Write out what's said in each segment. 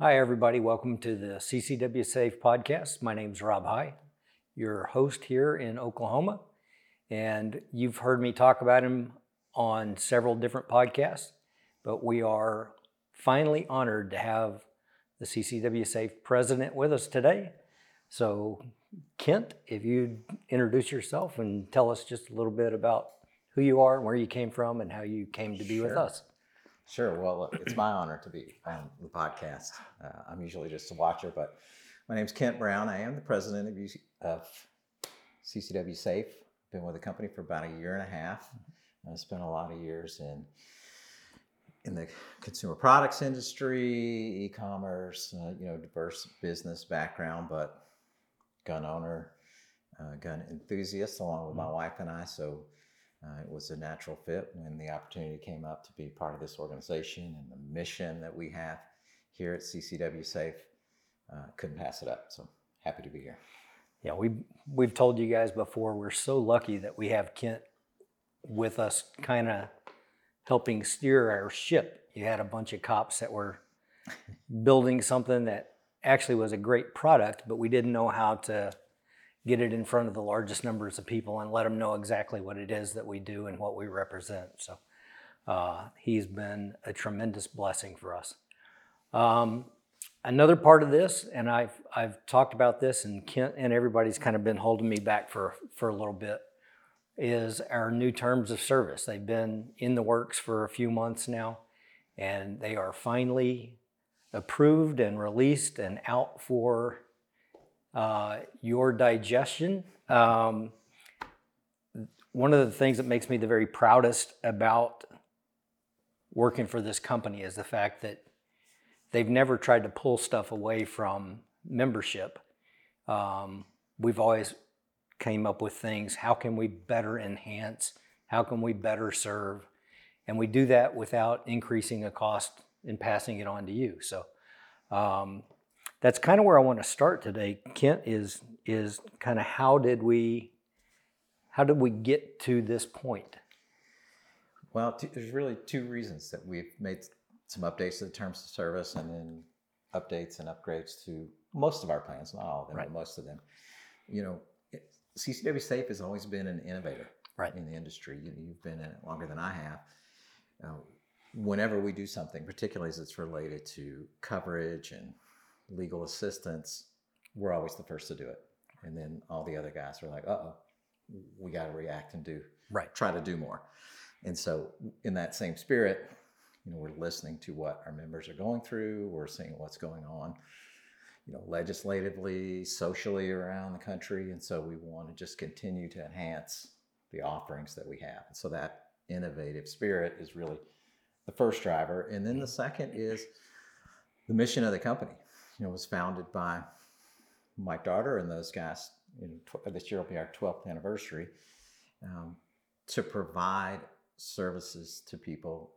Hi, everybody. Welcome to the CCW Safe podcast. My name is Rob High, your host here in Oklahoma. And you've heard me talk about him on several different podcasts, but we are finally honored to have the CCW Safe president with us today. So, Kent, if you'd introduce yourself and tell us just a little bit about who you are and where you came from and how you came to be with us. Sure. Well, it's my honor to be on the podcast. Uh, I'm usually just a watcher, but my name's Kent Brown. I am the president of, UC, of CCW Safe. Been with the company for about a year and a half. I spent a lot of years in in the consumer products industry, e-commerce, uh, you know, diverse business background, but gun owner, uh, gun enthusiast, along with my wife and I. So uh, it was a natural fit when the opportunity came up to be part of this organization and the mission that we have here at CCW Safe. Uh, couldn't pass it up. So happy to be here. Yeah, we we've told you guys before we're so lucky that we have Kent with us kind of helping steer our ship. You had a bunch of cops that were building something that actually was a great product, but we didn't know how to get it in front of the largest numbers of people and let them know exactly what it is that we do and what we represent. So uh, he's been a tremendous blessing for us. Um, another part of this, and I've I've talked about this, and Kent and everybody's kind of been holding me back for for a little bit, is our new terms of service. They've been in the works for a few months now, and they are finally approved and released and out for uh, your digestion. Um, one of the things that makes me the very proudest about working for this company is the fact that they've never tried to pull stuff away from membership. Um, we've always came up with things. How can we better enhance? How can we better serve? And we do that without increasing a cost and passing it on to you. So um, that's kind of where I want to start today. Kent is is kind of how did we how did we get to this point? Well, t- there's really two reasons that we've made some updates to the terms of service and then updates and upgrades to most of our plans, not all of them, Right. but most of them. You know, it- CCW Safe has always been an innovator Right. in the industry. You, you've been in it longer than I have. Uh, whenever we do something, particularly as it's related to coverage and legal assistance, we're always the first to do it. And then all the other guys are like, uh oh, we got to react and do Right. try to do more. And so, in that same spirit, you know, we're listening to what our members are going through. We're seeing what's going on, you know, legislatively, socially around the country, and so we want to just continue to enhance the offerings that we have. And so that innovative spirit is really the first driver, and then the second is the mission of the company. You know, was founded by Mike Darter and those guys. In tw- this year will be our 12th anniversary um, to provide services to people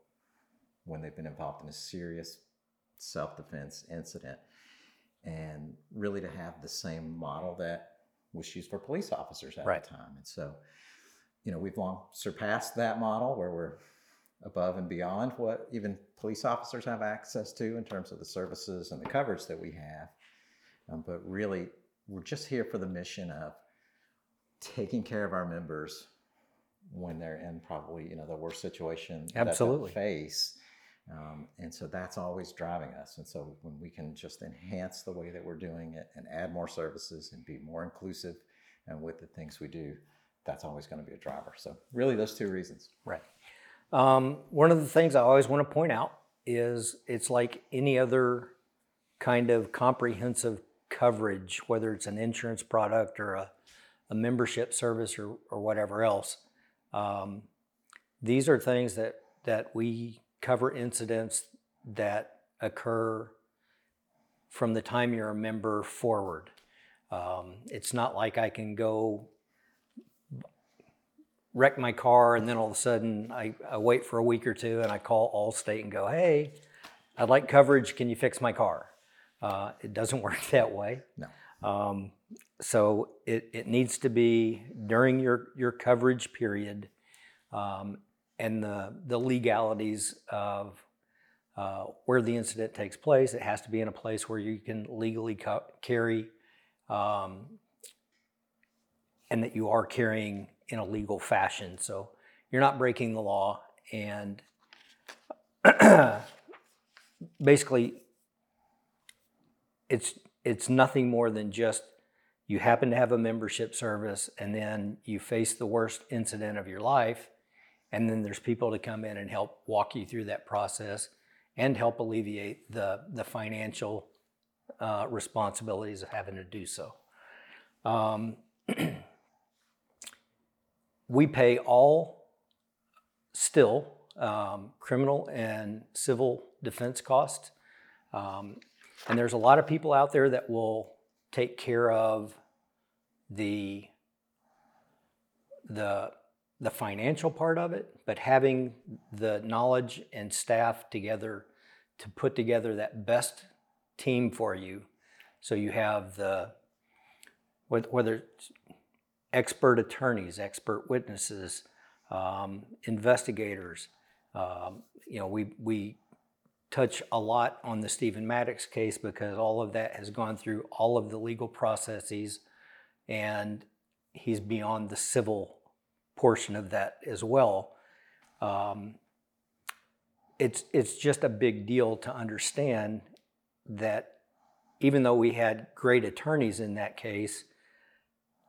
when they've been involved in a serious self-defense incident and really to have the same model that was used for police officers at Right. the time and so you know we've long surpassed that model where we're above and beyond what even police officers have access to in terms of the services and the coverage that we have. Um, but really we're just here for the mission of taking care of our members when they're in probably you know the worst situation that Absolutely. face. Um, and so that's always driving us. And so when we can just enhance the way that we're doing it and add more services and be more inclusive and with the things we do that's always going to be a driver. So really those two reasons. Right. Um, one of the things I always want to point out is it's like any other kind of comprehensive coverage, whether it's an insurance product or a, a membership service or, or whatever else. Um, these are things that, that we cover incidents that occur from the time you're a member forward. Um, it's not like I can go wreck my car and then all of a sudden I, I wait for a week or two and I call Allstate and go, hey, I'd like coverage. Can you fix my car? Uh, it doesn't work that way. no Um, so it, it needs to be during your, your coverage period um, and the, the legalities of uh, where the incident takes place. It has to be in a place where you can legally ca- carry, um, and that you are carrying in a legal fashion. So you're not breaking the law, and basically, it's it's nothing more than just you happen to have a membership service and then you face the worst incident of your life and then there's people to come in and help walk you through that process and help alleviate the the financial uh, responsibilities of having to do so um, we pay all still um, criminal and civil defense costs um, and there's a lot of people out there that will take care of the the the financial part of it, but having the knowledge and staff together to put together that best team for you. So you have the whether expert attorneys, expert witnesses, um, investigators. Um, you know, we we touch a lot on the Stephen Maddox case because all of that has gone through all of the legal processes and he's beyond the civil portion of that as well. Um, it's, it's just a big deal to understand that even though we had great attorneys in that case,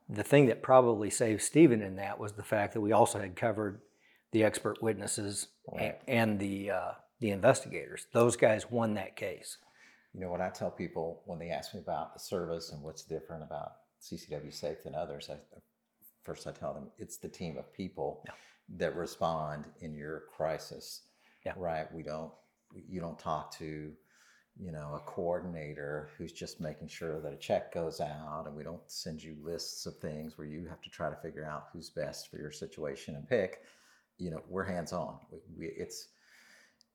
the thing that probably saved Stephen in that was the fact that we also had covered the expert witnesses Right. and the uh, the investigators. Those guys won that case. You know, what I tell people when they ask me about the service and what's different about CCW Safe than others, I, first I tell them it's the team of people Yeah. that respond in your crisis. Yeah. Right? We don't. You don't talk to, you know, a coordinator who's just making sure that a check goes out, and we don't send you lists of things where you have to try to figure out who's best for your situation and pick. You know, we're hands on. We, we, it's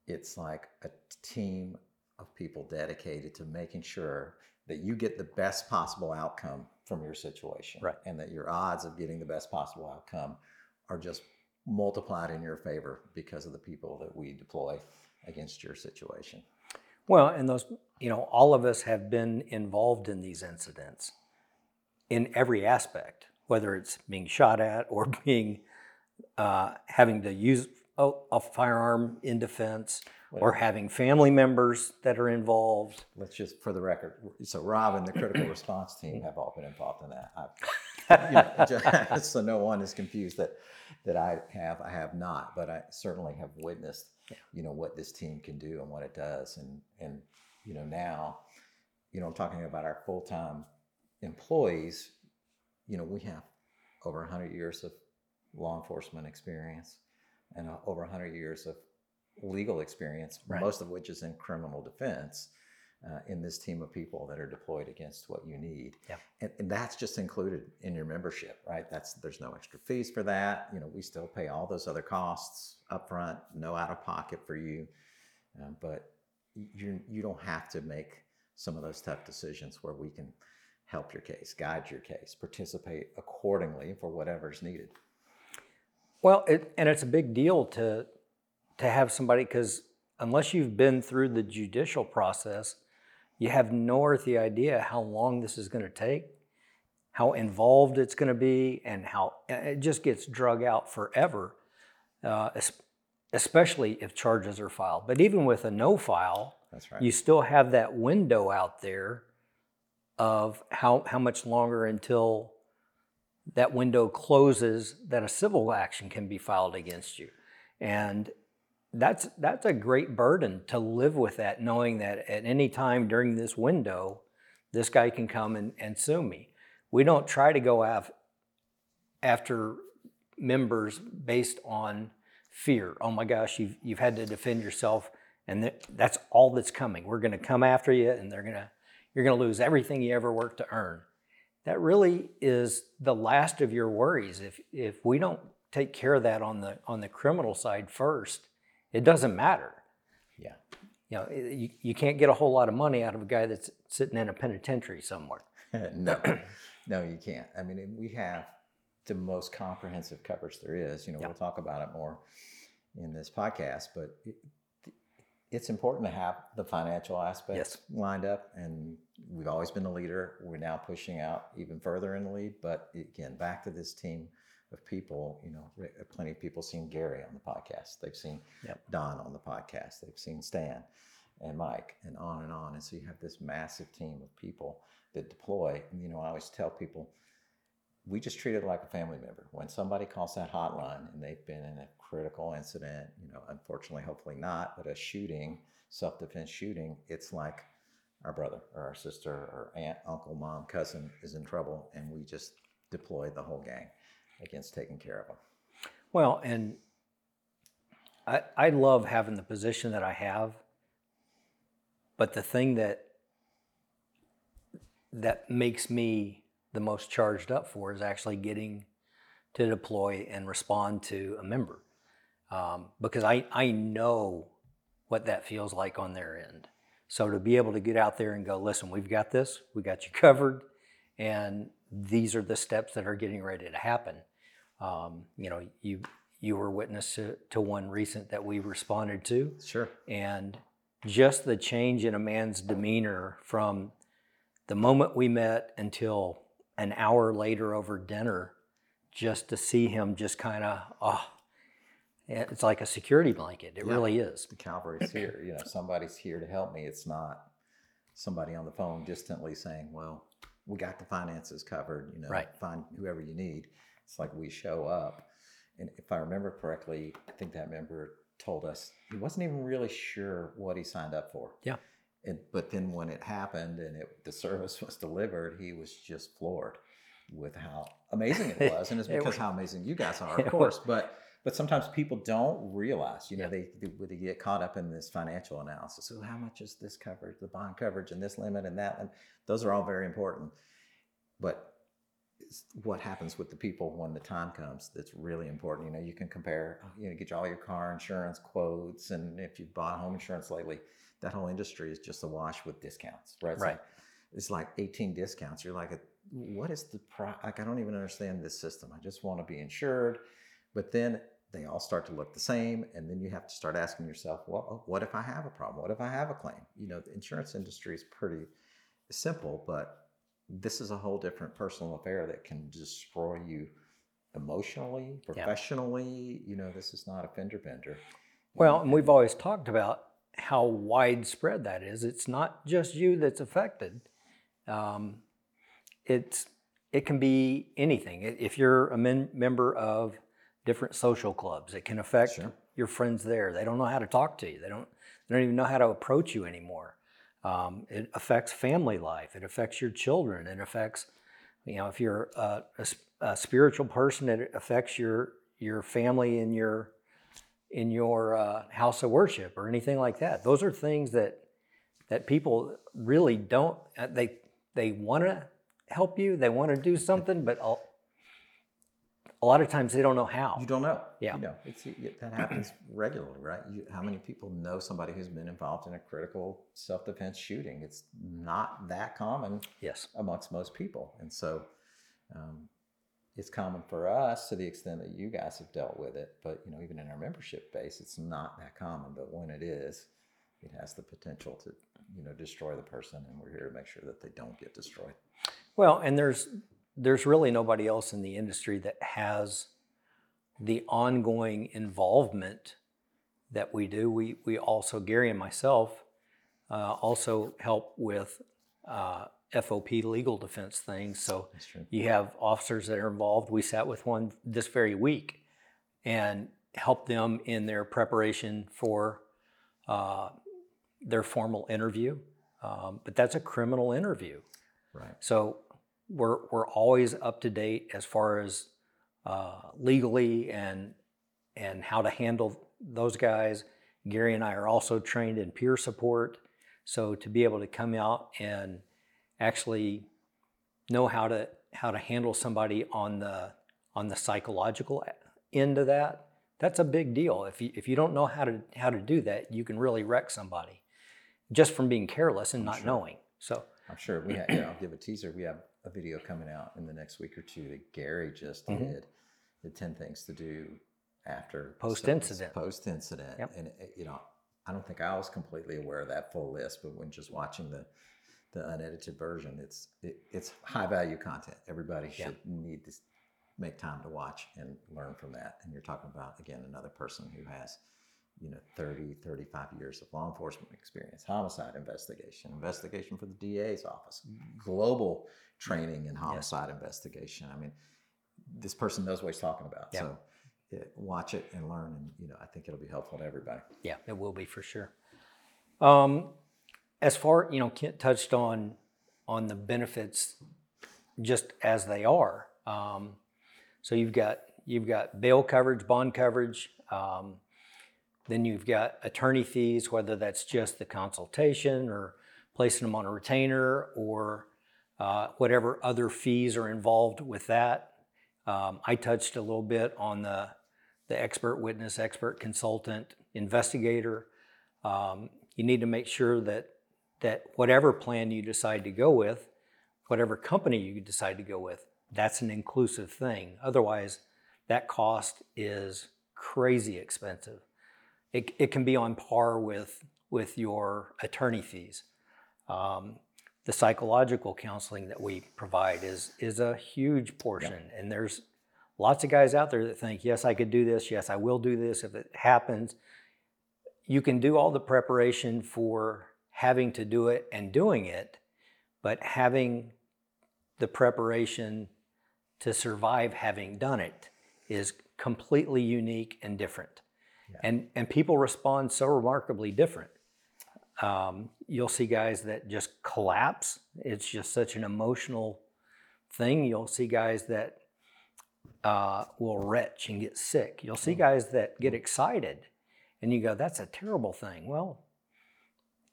it's like a team of people dedicated to making sure that you get the best possible outcome from your situation Right. and that your odds of getting the best possible outcome are just multiplied in your favor because of the people that we deploy against your situation Well, and those, you know, all of us have been involved in these incidents in every aspect, whether it's being shot at or being uh, having to use a, a firearm in defense or having family members that are involved. let's just for the record so rob and the critical response team have all been involved in that I've, you know, just, so no one is confused that that i have i have not but i certainly have witnessed you know what this team can do and what it does. And and you know now you know i'm talking about our full-time employees you know we have over 100 years of law enforcement experience and uh, over 100 years of legal experience Right. most of which is in criminal defense uh, in this team of people that are deployed against what you need. Yeah. and, and that's just included in your membership right? That's there's no extra fees for that. You know we still pay all those other costs up front no out of pocket for you. Um, but you you don't have to make some of those tough decisions where we can help your case guide your case participate accordingly for whatever's needed. Well, it, and it's a big deal to to have somebody because unless you've been through the judicial process, you have no earthly idea how long this is going to take, how involved it's going to be, and how it just gets drug out forever. Uh, especially if charges are filed. But even with a no file, right you still have that window out there of how, how much longer until that window closes that a civil action can be filed against you. And that's that's a great burden to live with that, knowing that at any time during this window, this guy can come and, and sue me. We don't try to go af- after members based on fear. Oh my gosh, you've you've had to defend yourself, and th- that's all that's coming. We're going to come after you, and they're gonna you're going to lose everything you ever worked to earn. That really is the last of your worries. If if we don't take care of that on the on the criminal side first, it doesn't matter. yeah You know, you, you can't get a whole lot of money out of a guy that's sitting in a penitentiary somewhere. no, no, you can't. I mean, we have the most comprehensive coverage there is. You know, Yeah. we'll talk about it more in this podcast, but it, it's important to have the financial aspects Yes. lined up, and we've always been a leader. We're now pushing out even further in the lead. But again, back to this team of people. You know, uh, plenty of people seen Gary on the podcast. They've seen Yep. Don on the podcast. They've seen Stan and Mike, and on and on. And so you have this massive team of people that deploy. And, you know, I always tell people we just treat it like a family member. When somebody calls that hotline and they've been in a critical incident, you know, unfortunately, hopefully not, but a shooting, self defense shooting, it's like our brother or our sister or aunt, uncle, mom, cousin is in trouble, and we just deploy the whole gang against taking care of them. Well, and I, I love having the position that I have, but the thing that that makes me the most charged up for is actually getting to deploy and respond to a member, um, because I I know what that feels like on their end. So to be able to get out there and go, listen, we've got this, we got you covered, and these are the steps that are getting ready to happen. Um, you know, you you were witness to, to one recent that we responded to, Sure. and just the change in a man's demeanor from the moment we met until an hour later over dinner, just to see him just kind of, oh, it's like a security blanket. It Yeah. really is. The Calvary's here. You know, somebody's here to help me. It's not somebody on the phone distantly saying, "Well, we got the finances covered." You know, Right. find whoever you need. It's like we show up, and if I remember correctly, I think that member told us he wasn't even really sure what he signed up for. Yeah. And, but then when it happened and it, the service was delivered, he was just floored with how amazing it was, and it's It because was- how amazing you guys are, It of was- course. But but sometimes people don't realize, you know, Yeah. they, they they get caught up in this financial analysis. So how much is this coverage, the bond coverage, and this limit and that limit? Those are all very important. But what happens with the people when the time comes that's really important. You know, you can compare, you know, get all your car insurance quotes, and if you've bought home insurance lately, that whole industry is just awash with discounts, right? It's Right. like- It's like 18 discounts. You're like, what is the price? Like, I don't even understand this system. I just want to be insured. But then they all start to look the same. And then you have to start asking yourself, well, oh, what if I have a problem? What if I have a claim? You know, the insurance industry is pretty simple, but this is a whole different personal affair that can destroy you emotionally, professionally. You know, this is not a fender bender. Well, and we've always talked about how widespread that is. It's not just you that's affected. Um, it's it can be anything. If you're a men- member of different social clubs, it can affect Sure. your friends there. They don't know how to talk to you. They don't. They don't even know how to approach you anymore. Um, it affects family life. It affects your children. It affects, you know, if you're a spiritual person, it affects your your family and your in your uh, house of worship or anything like that. Those are things that that people really don't. uh, They they want to help you. They want to do something, but a, lot of times they don't know how. You don't know. Yeah. You know, it's, it, that happens regularly, right? You, how many people know somebody who's been involved in a critical self defense shooting? It's not that common Yes. amongst most people. And so um, it's common for us to the extent that you guys have dealt with it. But, you know, even in our membership base, it's not that common. But when it is, it has the potential to, you know, destroy the person. And we're here to make sure that they don't get destroyed. Well, and there's there's really nobody else in the industry that has the ongoing involvement that we do. We we also Gary and myself uh, also help with uh, FOP legal defense things. So you have officers that are involved. We sat with one this very week and helped them in their preparation for uh, their formal interview. Um, but that's a criminal interview. Right. So we're, we're always up to date as far as uh, legally and, and how to handle those guys. Gary and I are also trained in peer support. So to be able to come out and actually know how to how to handle somebody on the on the psychological end of that, that's a big deal. If you if you don't know how to how to do that, you can really wreck somebody just from being careless and not sure. knowing. So I'm sure we have, know, I'll give a teaser. We have a video coming out in the next week or two that Gary just Mhm. did. The 10 things to do after Post-incident. Post incident. Yep. And, uh, you know, I don't think I was completely aware of that full list, but when just watching the the unedited version, it's it, it's high value content. Everybody should need to make time to watch and learn from that. And you're talking about again another person who has you know 30 35 years of law enforcement experience homicide investigation investigation for the da's office global training in homicide investigation i mean this person knows what he's talking about Yeah. so yeah, watch it and learn and you know i think it'll be helpful to everybody Yeah, it will be for sure. Um, as far you know, Kent touched on on the benefits just as they are. Um, so you've got you've got bail coverage, bond coverage. Um, then you've got attorney fees, whether that's just the consultation or placing them on a retainer or uh, whatever other fees are involved with that. Um, I touched a little bit on the the expert witness, expert consultant, investigator. Um, you need to make sure that that whatever plan you decide to go with, whatever company you decide to go with, that's an inclusive thing. Otherwise, that cost is crazy expensive. It, it can be on par with with your attorney fees. Um, the psychological counseling that we provide is is a huge portion, and there's lots of guys out there that think, yes, I could do this. Yes, I will do this if it happens. You can do all the preparation for having to do it and doing it, but having the preparation to survive having done it is completely unique and different. And, and people respond so remarkably different. Um, you'll see guys that just collapse. It's just such an emotional thing. You'll see guys that uh, will retch and get sick. You'll see guys that get excited, and you go, "That's a terrible thing." Well,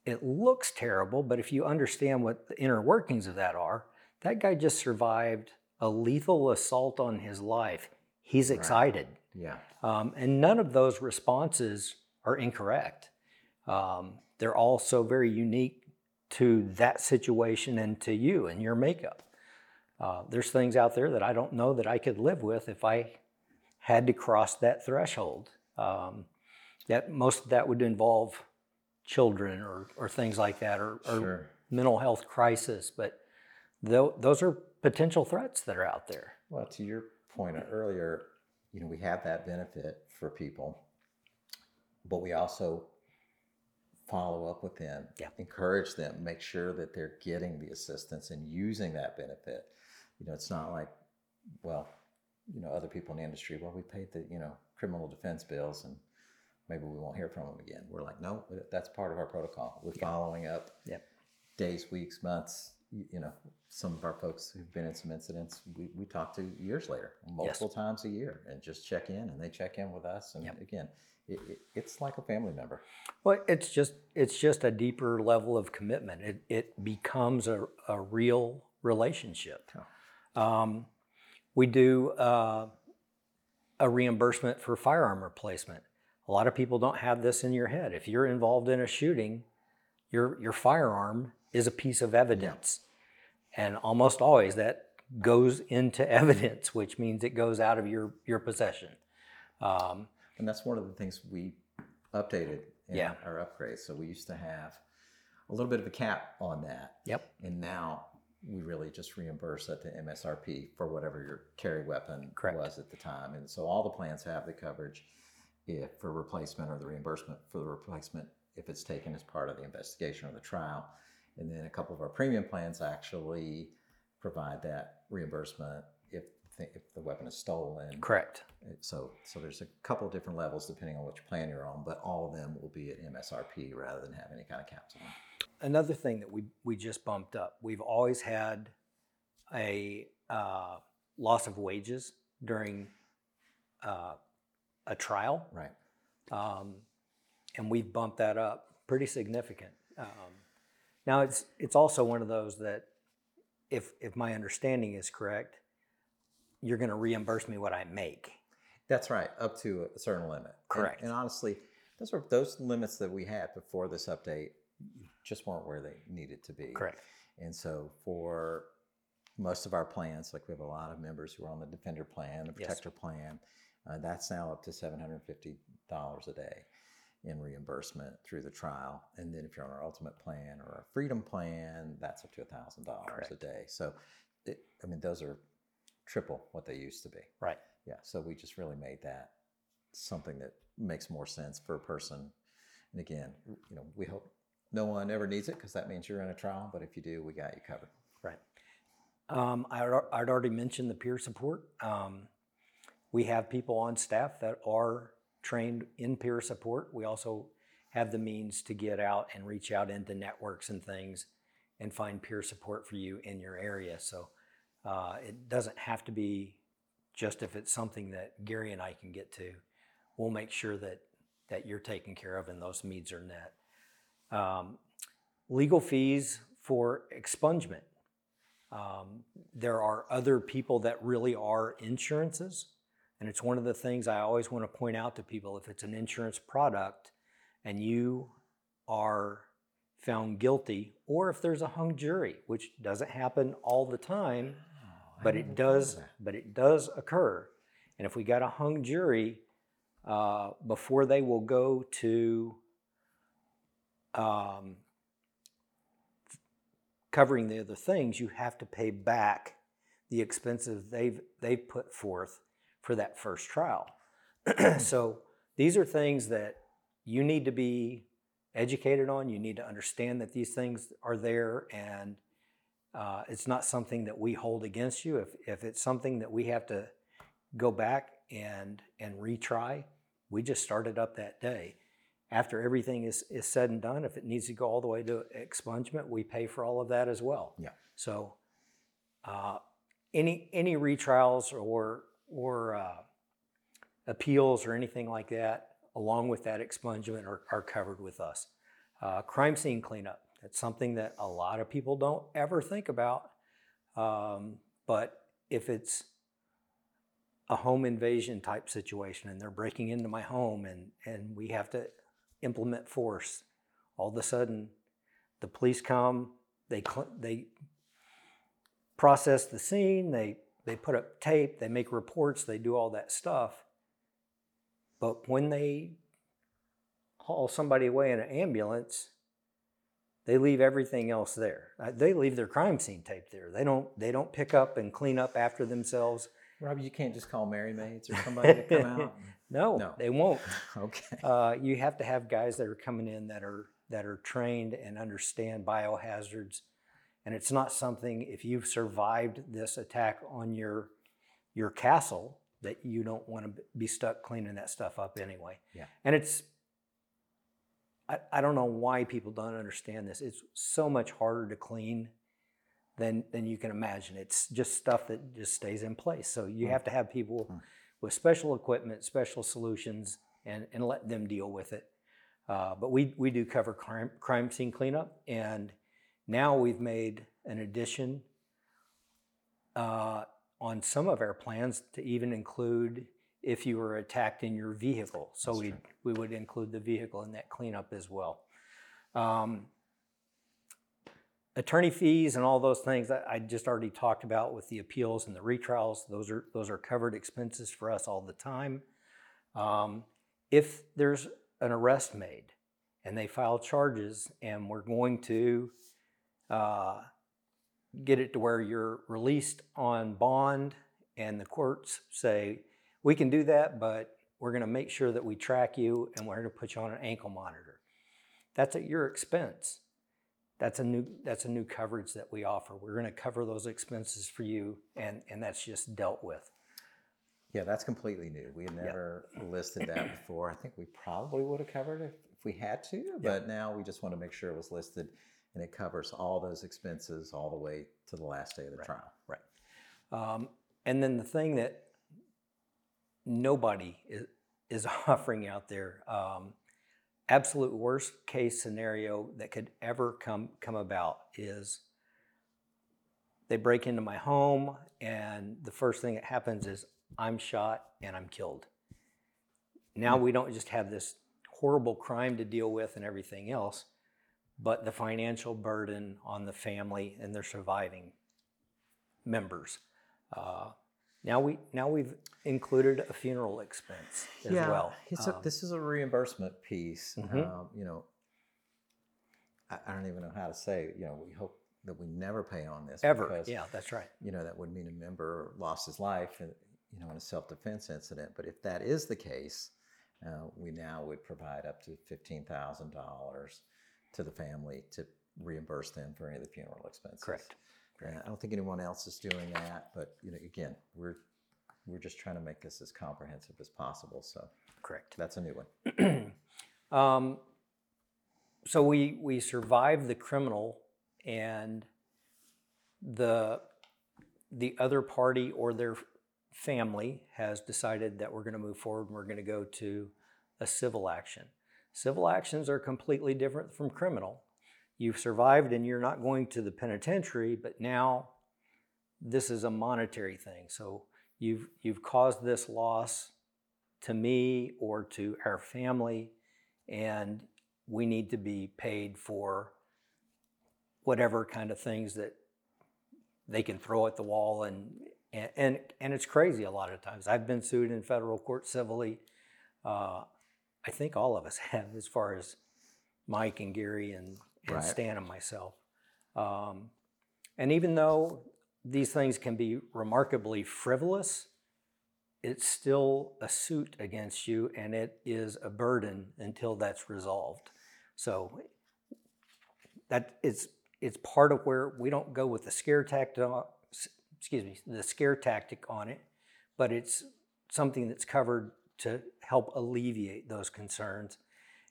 it looks terrible, but if you understand what the inner workings of that are, that guy just survived a lethal assault on his life. He's excited, yeah um, and none of those responses are incorrect. Um, they're all so very unique to that situation and to you and your makeup. Uh, there's things out there that I don't know that I could live with if I had to cross that threshold. Um, that most of that would involve children or, or things like that, or, or Sure. mental health crisis. But tho- those are potential threats that are out there. Well, to your point earlier, you know, we have that benefit for people, but we also follow up with them, Yeah. encourage them, make sure that they're getting the assistance and using that benefit. You know, it's not like, well, you know, other people in the industry, well, we paid the, you know, criminal defense bills and maybe we won't hear from them again. We're like, no, that's part of our protocol. We're following up Yep. days, weeks, months. You, you know, some of our folks who've been in some incidents, we, we talk to years later, multiple times a year, and just check in, and they check in with us. And Yep. again, it, it, it's like a family member. Well, it's just it's just a deeper level of commitment. It it becomes a, a real relationship. Um, we do uh, a reimbursement for firearm replacement. A lot of people don't have this in your head. If you're involved in a shooting, your your firearm is a piece of evidence, and almost always that goes into evidence, which means it goes out of your your possession. Um, And that's one of the things we updated in Yeah. our upgrades. So we used to have a little bit of a cap on that. Yep. And now we really just reimburse at the MSRP for whatever your carry weapon Correct. was at the time. And so all the plans have the coverage if for replacement or the reimbursement for the replacement if it's taken as part of the investigation or the trial. And then a couple of our premium plans actually provide that reimbursement if the, if the weapon is stolen correct. so, so there's a couple different levels depending on which plan you're on, but all of them will be at MSRP rather than have any kind of caps on them. another thing that we we just bumped up. We've always had a uh, loss of wages during uh, a trial, Right. um, and we've bumped that up pretty significant. Um, now it's it's also one of those that if if my understanding is correct, you're going to reimburse me what I make. That's right, up to a certain limit. Correct. And, honestly, those were those limits that we had before this update just weren't where they needed to be. Correct. And so for most of our plans, like we have a lot of members who are on the Defender plan, the Yes. Protector plan, uh, that's now up to $750 a day. In reimbursement through the trial. And then if you're on our ultimate plan or our freedom plan, that's up to thousand dollars a day. So, it, I mean, those are triple what they used to be. Right. Yeah. So we just really made that something that makes more sense for a person. And again, you know, we hope no one ever needs it because that means you're in a trial. But if you do, we got you covered. Right. Um, I, I'd already mentioned the peer support. Um, we have people on staff that are trained in peer support. We also have the means to get out and reach out into networks and things and find peer support for you in your area. So uh, it doesn't have to be just if it's something that Gary and I can get to. We'll make sure that that you're taken care of and those needs are met. Um, legal fees for expungement. Um, there are other people that really are insurances. And it's one of the things I always want to point out to people if it's an insurance product and you are found guilty, or if there's a hung jury, which doesn't happen all the time, Oh, but it does, but it does occur. And if we got a hung jury, uh, before they will go to um, covering the other things, you have to pay back the expenses they've they've put forth for that first trial. so these are things that you need to be educated on. You need to understand that these things are there, and uh, it's not something that we hold against you. If if it's something that we have to go back and and retry, we just start it up that day. After everything is, is said and done, if it needs to go all the way to expungement, we pay for all of that as well. Yeah. So uh, any any retrials or or uh, appeals or anything like that, along with that expungement, are, are covered with us. Uh, crime scene cleanup. That's something that a lot of people don't ever think about. Um, but if it's a home invasion type situation and they're breaking into my home and, and we have to implement force, all of a sudden the police come, they, cl- they process the scene, they, they put up tape, they make reports, they do all that stuff. But when they haul somebody away in an ambulance, they leave everything else there. Uh, They leave their crime scene tape there. They don't they don't pick up and clean up after themselves. Robbie, you can't just call Merry Maids or somebody to come out. No, No. they won't. Okay. Uh, you have to have guys that are coming in that are that are trained and understand biohazards, and it's not something if you've survived this attack on your your castle that you don't want to be stuck cleaning that stuff up anyway. Yeah. and it's I, I don't know why people don't understand this. It's so much harder to clean than than you can imagine. It's just stuff that just stays in place. So you Hmm. have to have people Hmm. with special equipment, special solutions, and, and let them deal with it. Uh, but we, we do cover crime, crime scene cleanup, and now we've made an addition uh, on some of our plans to even include if you were attacked in your vehicle. So we we would include the vehicle in that cleanup as well. Um, attorney fees and all those things that I just already talked about with the appeals and the retrials, those are those are covered expenses for us all the time. Um, if there's an arrest made and they file charges and we're going to uh, get it to where you're released on bond and the courts say we can do that, but we're going to make sure that we track you and we're going to put you on an ankle monitor. That's at your expense that's a new that's a new coverage that we offer. We're going to cover those expenses for you, and and that's just dealt with. Yeah, that's completely new. We had never listed that before. I think we probably would have covered it if we had to, but now we just want to make sure it was listed and it covers all those expenses all the way to the last day of the trial. Right. Um, and then the thing that nobody is, is offering out there, um, absolute worst case scenario that could ever come come about is they break into my home and the first thing that happens is I'm shot and I'm killed. Now we don't just have this horrible crime to deal with and everything else, but the financial burden on the family and their surviving members. Uh, Now we now we've included a funeral expense as well. It's a, Um, this is a reimbursement piece. Mhm. Um, you know, I, I don't even know how to say. You know, we hope that we never pay on this ever. because Yeah, that's right. you know that would mean a member lost his life, in, you know, in a self-defense incident. But if that is the case, uh, we now would provide up to fifteen thousand dollars to the family to reimburse them for any of the funeral expenses. Correct. Uh, I don't think anyone else is doing that, but you know, again, we're we're just trying to make this as comprehensive as possible. So Correct. that's a new one. Um, so we we survived the criminal, and the the other party or their family has decided that we're going to move forward and we're going to go to a civil action. Civil actions are completely different from criminal. You've survived and you're not going to the penitentiary, but now this is a monetary thing. So you've you've caused this loss to me or to our family and we need to be paid for whatever kind of things that they can throw at the wall and and and, and it's crazy a lot of times i've been sued in federal court civilly uh, i think all of us have as far as mike and gary and, and Right. stan and myself um, and even though these things can be remarkably frivolous it's still a suit against you and it is a burden until that's resolved. So that it's it's part of where we don't go with the scare tactic excuse me, the scare tactic on it, but it's something that's covered to help alleviate those concerns.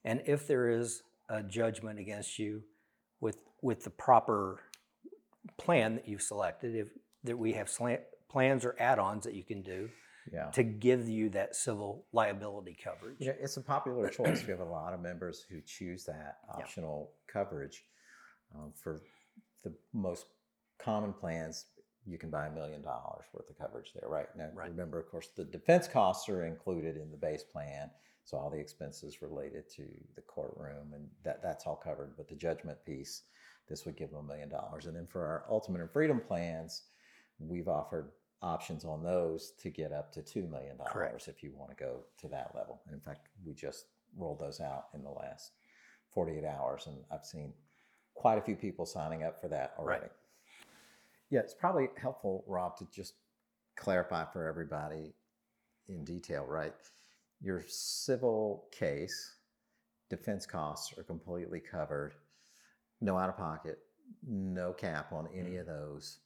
And if there is a judgment against you with with the proper plan that you've selected, if that we have slant, plans or add-ons that you can do, Yeah. to give you that civil liability coverage. Yeah, it's a popular choice. We have a lot of members who choose that optional coverage. Um, for the most common plans, you can buy a million dollars worth of coverage there, right? Now, Right. remember, of course, the defense costs are included in the base plan. So all the expenses related to the courtroom and that, that's all covered. But the judgment piece, this would give them a million dollars. And then for our ultimate and freedom plans, we've offered options on those to get up to $2 million if you want to go to that level. And in fact, we just rolled those out in the last 48 hours, and I've seen quite a few people signing up for that already. Yeah, it's probably helpful, Rob, to just clarify for everybody in detail, right? Your civil case, defense costs are completely covered, no out of pocket, no cap on any of those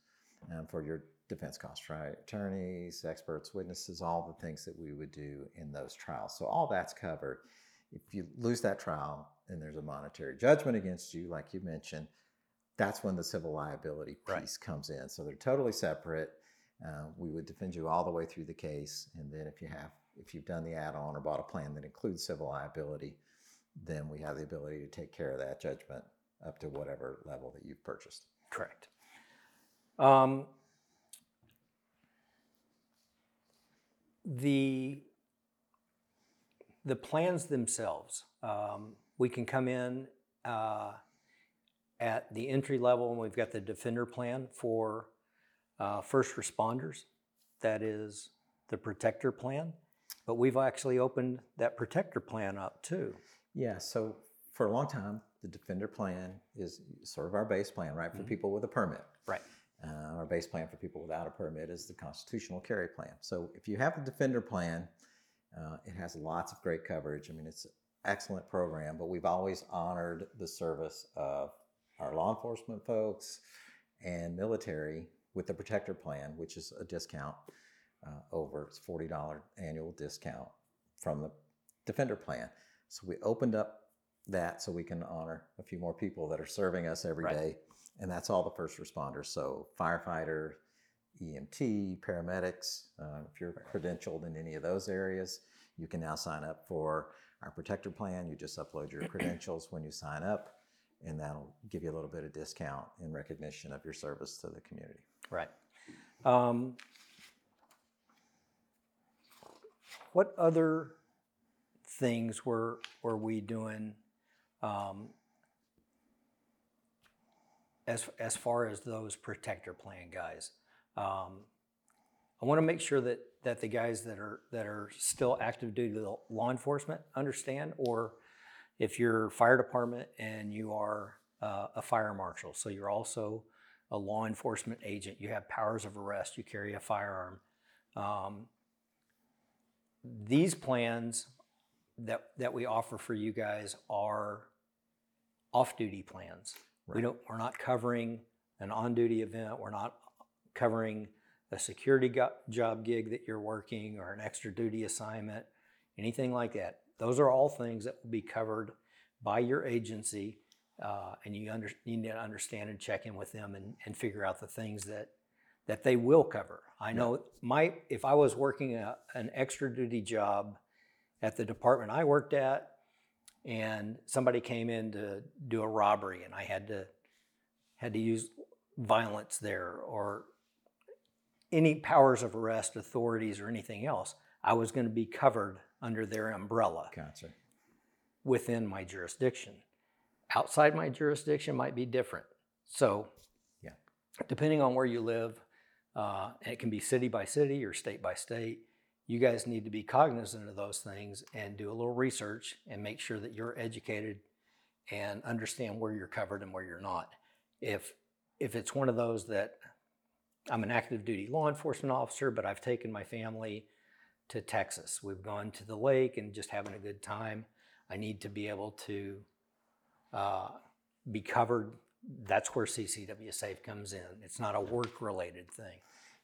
um, for your defense costs, right? Attorneys, experts, witnesses, all the things that we would do in those trials. So all that's covered. If you lose that trial and there's a monetary judgment against you, like you mentioned, that's when the civil liability piece Right. comes in. So they're totally separate. Uh, we would defend you all the way through the case, and then if you have, if you've done the add-on or bought a plan that includes civil liability, then we have the ability to take care of that judgment up to whatever level that you've purchased. Correct. Um, the the plans themselves, um, we can come in uh, at the entry level, and we've got the defender plan for uh, first responders. That is the protector plan, but we've actually opened that protector plan up too. Yeah, so for a long time, the Defender plan is sort of our base plan, right, for Mhm. people with a permit. Right. Uh, our base plan for people without a permit is the constitutional carry plan. So if you have the Defender plan, uh, it has lots of great coverage. I mean, it's an excellent program, but we've always honored the service of our law enforcement folks and military with the Protector plan, which is a discount uh, over it's forty dollar annual discount from the Defender plan. So we opened up that so we can honor a few more people that are serving us every day, Right. and that's all the first responders. So firefighter, EMT, paramedics. Uh, if you're credentialed in any of those areas, you can now sign up for our Protector plan. You just upload your credentials when you sign up, and that'll give you a little bit of discount in recognition of your service to the community. Right. Um, what other things were were we doing um, as as far as those protector plan guys? Um, I want to make sure that that the guys that are that are still active duty law enforcement understand, or if you're fire department and you are uh, a fire marshal, so you're also a law enforcement agent, you have powers of arrest, you carry a firearm. Um, these plans that that we offer for you guys are off-duty plans. We don't we're not covering an on-duty event. We're not covering a security go- job gig that you're working or an extra duty assignment, anything like that. Those are all things that will be covered by your agency, uh, and you, under, you need to understand and check in with them and, and figure out the things that that they will cover. I know my if I was working a, an extra duty job at the department I worked at, and somebody came in to do a robbery, and I had to had to use violence there or any powers of arrest authorities or anything else, I was going to be covered under their umbrella Gotcha. within my jurisdiction. Outside my jurisdiction might be different. So, Yeah. depending on where you live, uh, it can be city by city or state by state, you guys need to be cognizant of those things and do a little research and make sure that you're educated and understand where you're covered and where you're not. If if it's one of those that I'm an active duty law enforcement officer, but I've taken my family to Texas. We've gone to the lake and just having a good time. I need to be able to uh, be covered. That's where CCW Safe comes in. It's not a work related thing.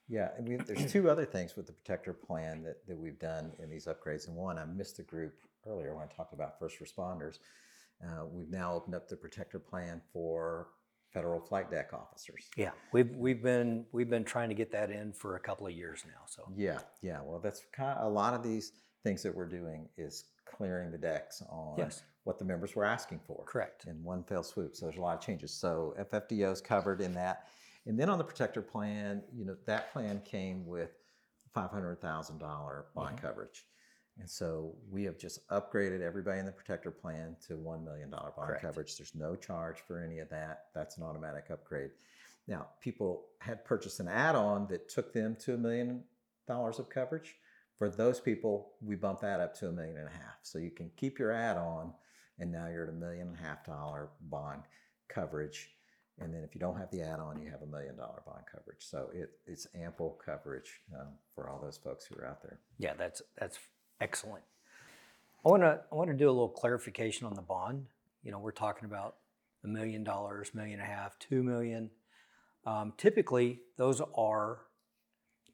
Yeah, I mean, there's two other things with the protector plan that, that we've done in these upgrades. And one, I missed the group earlier when I talked about first responders. Uh, we've now opened up the protector plan for federal flight deck officers. Yeah, we've we've been we've been trying to get that in for a couple of years now. So Yeah, yeah. Well, that's kind of a lot of these things that we're doing is clearing the decks on Yes. what the members were asking for. correct. in one fell swoop. So there's a lot of changes. So FFDO is covered in that. And then on the protector plan, you know, that plan came with $500,000 bond mm-hmm. coverage. And so we have just upgraded everybody in the protector plan to $1 million bond Correct. coverage. There's no charge for any of that. That's an automatic upgrade. Now, people had purchased an add on that took them to a million dollars of coverage. For those people, we bumped that up to a million and a half. So you can keep your add on, and now you're at a million and a half dollar bond coverage. And then if you don't have the add on, you have a million dollar bond coverage. So it, it's ample coverage um, for all those folks who are out there. Yeah, that's that's excellent. I want to I want to do a little clarification on the bond. You know, we're talking about a million dollars, million and a half, two million. Um, typically, those are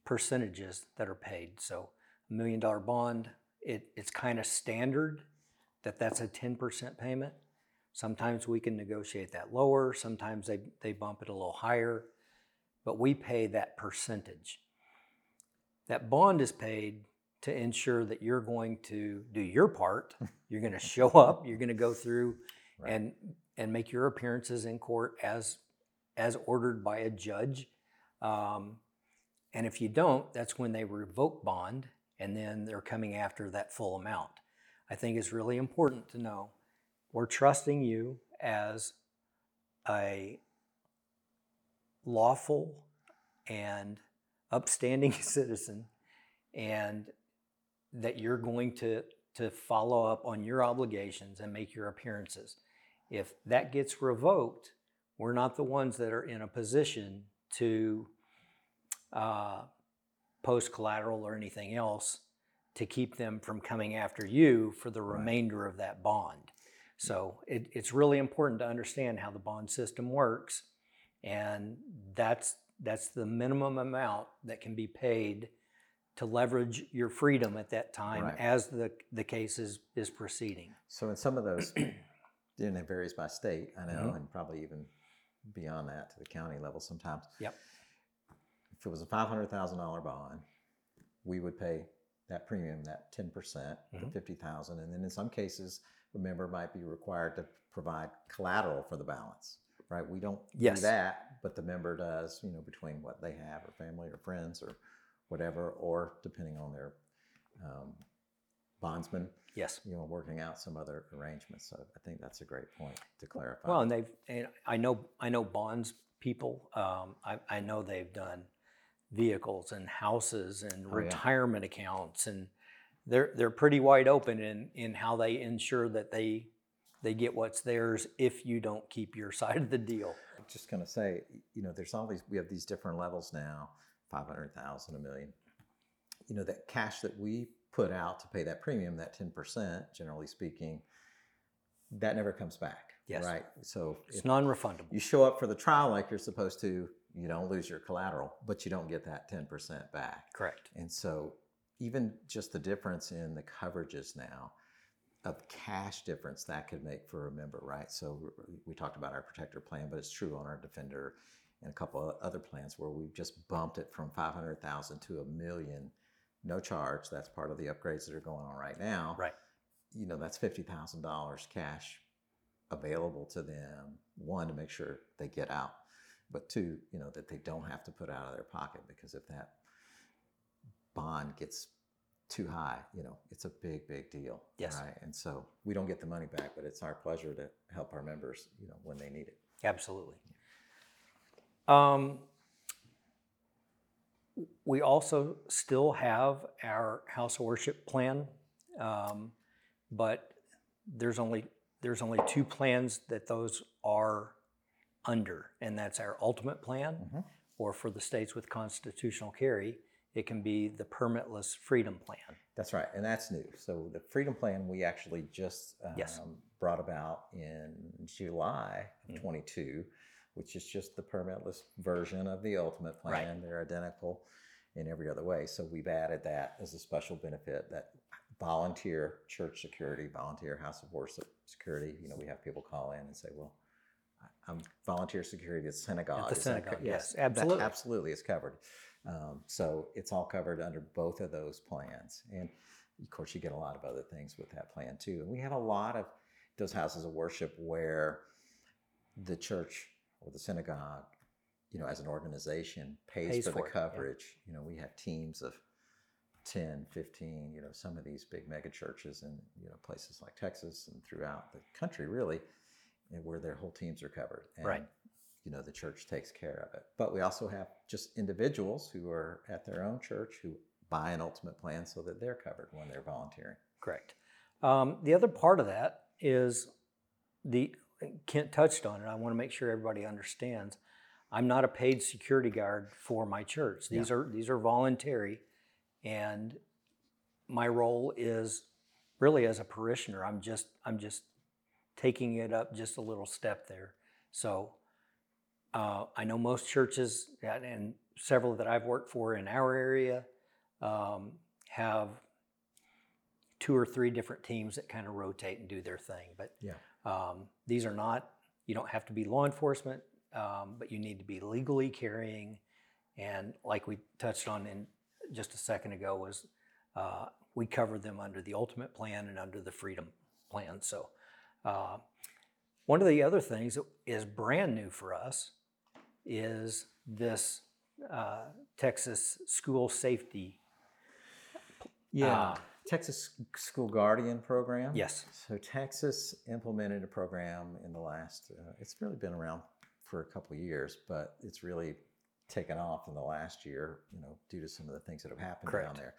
percentages that are paid. So, a million dollar bond, it, it's kind of standard that that's a ten percent payment. Sometimes we can negotiate that lower. Sometimes they they bump it a little higher, but we pay that percentage. That bond is paid to ensure that you're going to do your part. You're going to show up. You're going to go through Right. and and make your appearances in court as as ordered by a judge. Um, and if you don't, that's when they revoke bond, and then they're coming after that full amount. I think it's really important to know we're trusting you as a lawful and upstanding citizen and that you're going to to follow up on your obligations and make your appearances. If that gets revoked, we're not the ones that are in a position to uh, post collateral or anything else to keep them from coming after you for the remainder of that bond. So it, it's really important to understand how the bond system works, and that's that's the minimum amount that can be paid to leverage your freedom at that time Right. as the the case is is proceeding. So in some of those, and it varies by state, I know, Mhm. and probably even beyond that to the county level sometimes. Yep. If it was a five hundred thousand dollar bond, we would pay that premium, that ten percent, the Mhm. fifty thousand, and then in some cases, the member might be required to provide collateral for the balance. Right? We don't Yes. do that, but the member does. You know, between what they have, or family, or friends, or whatever, or depending on their um, bondsman Yes. you know, working out some other arrangements. So I think that's a great point to clarify. Well, and they've and I know I know bonds people. Um, I, I know they've done vehicles and houses and Oh, yeah. retirement accounts and they're they're pretty wide open in in how they ensure that they they get what's theirs if you don't keep your side of the deal. I'm just to say, you know, there's all these, we have these different levels now 500,000, a million. You know, that cash that we put out to pay that premium, that 10%, generally speaking, that never comes back. Yes. Right. So It's non-refundable. you show up for the trial like you're supposed to, you don't lose your collateral, but you don't get that 10% back. Correct. And so, even just the difference in the coverages now, of cash difference that could make for a member, right? So we talked about our protector plan, but it's true on our defender and a couple of other plans where we've just bumped it from 500,000 to a million, no charge. That's part of the upgrades that are going on right now. Right. You know, that's $50,000 cash available to them. One, to make sure they get out, but two, you know, that they don't have to put out of their pocket because if that bond gets too high, you know, it's a big, big deal. Yes. Right. And so we don't get the money back, but it's our pleasure to help our members, you know, when they need it. Absolutely. Um, we also still have our house of worship plan, um, but there's only there's only two plans that those are under, and that's our ultimate plan, or for the states with constitutional carry, it can be the permitless freedom plan. That's right. And that's new. So the Freedom Plan we actually just um, Yes. brought about in July of Mhm. 22, which is just the permitless version of the Ultimate Right. Plan. They're identical in every other way. So we've added that as a special benefit that volunteer church security, volunteer house of worship security. You know, we have people call in and say, well, I'm volunteer security at synagogue. At the synagogue, co- yes, that absolutely. absolutely is covered. Um, so it's all covered under both of those plans. And of course, you get a lot of other things with that plan too. And we have a lot of those houses of worship where the church or the synagogue, you know, as an organization pays, Pays for, for the it, yeah. coverage. You know, we have teams of 10, 15, you know, some of these big mega churches in, you know, places like Texas and throughout the country really, where their whole teams are covered. And, Right. You know, the church takes care of it. But we also have just individuals who are at their own church who buy an ultimate plan so that they're covered when they're volunteering. Correct. Um, the other part of that is the Kent touched on it. I want to make sure everybody understands. I'm not a paid security guard for my church. These are these are voluntary, and my role is really as a parishioner. I'm just I'm just taking it up just a little step there. So uh, I know most churches and- and several that I've worked for in our area um, have two or three different teams that kind of rotate and do their thing. But Yeah. Um, these are not, you don't have to be law enforcement, um, but you need to be legally carrying. And like we touched on in just a second ago, was uh, we covered them under the ultimate plan and under the freedom plan. So uh, one of the other things that is brand new for us is this uh, Texas school safety. Yeah. Texas School Guardian Program. Yes. So Texas implemented a program in the last, uh, it's really been around for a couple of years, but it's really taken off in the last year, you know, due to some of the things that have happened down Correct. there.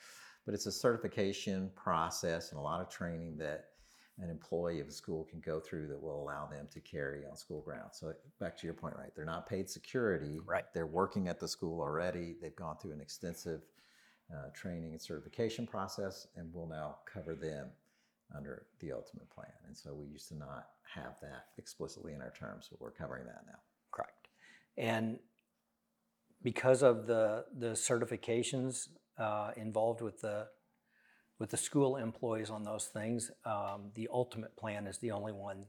But it's a certification process and a lot of training that an employee of a school can go through that will allow them to carry on school grounds. So back to your point, right? They're not paid security. Right. They're working at the school already. They've gone through an extensive uh, training and certification process, and we'll now cover them under the ultimate plan. And so we used to not have that explicitly in our terms, but we're covering that now. Correct. And because of the the certifications uh, involved with the with the school employees on those things, um, the ultimate plan is the only one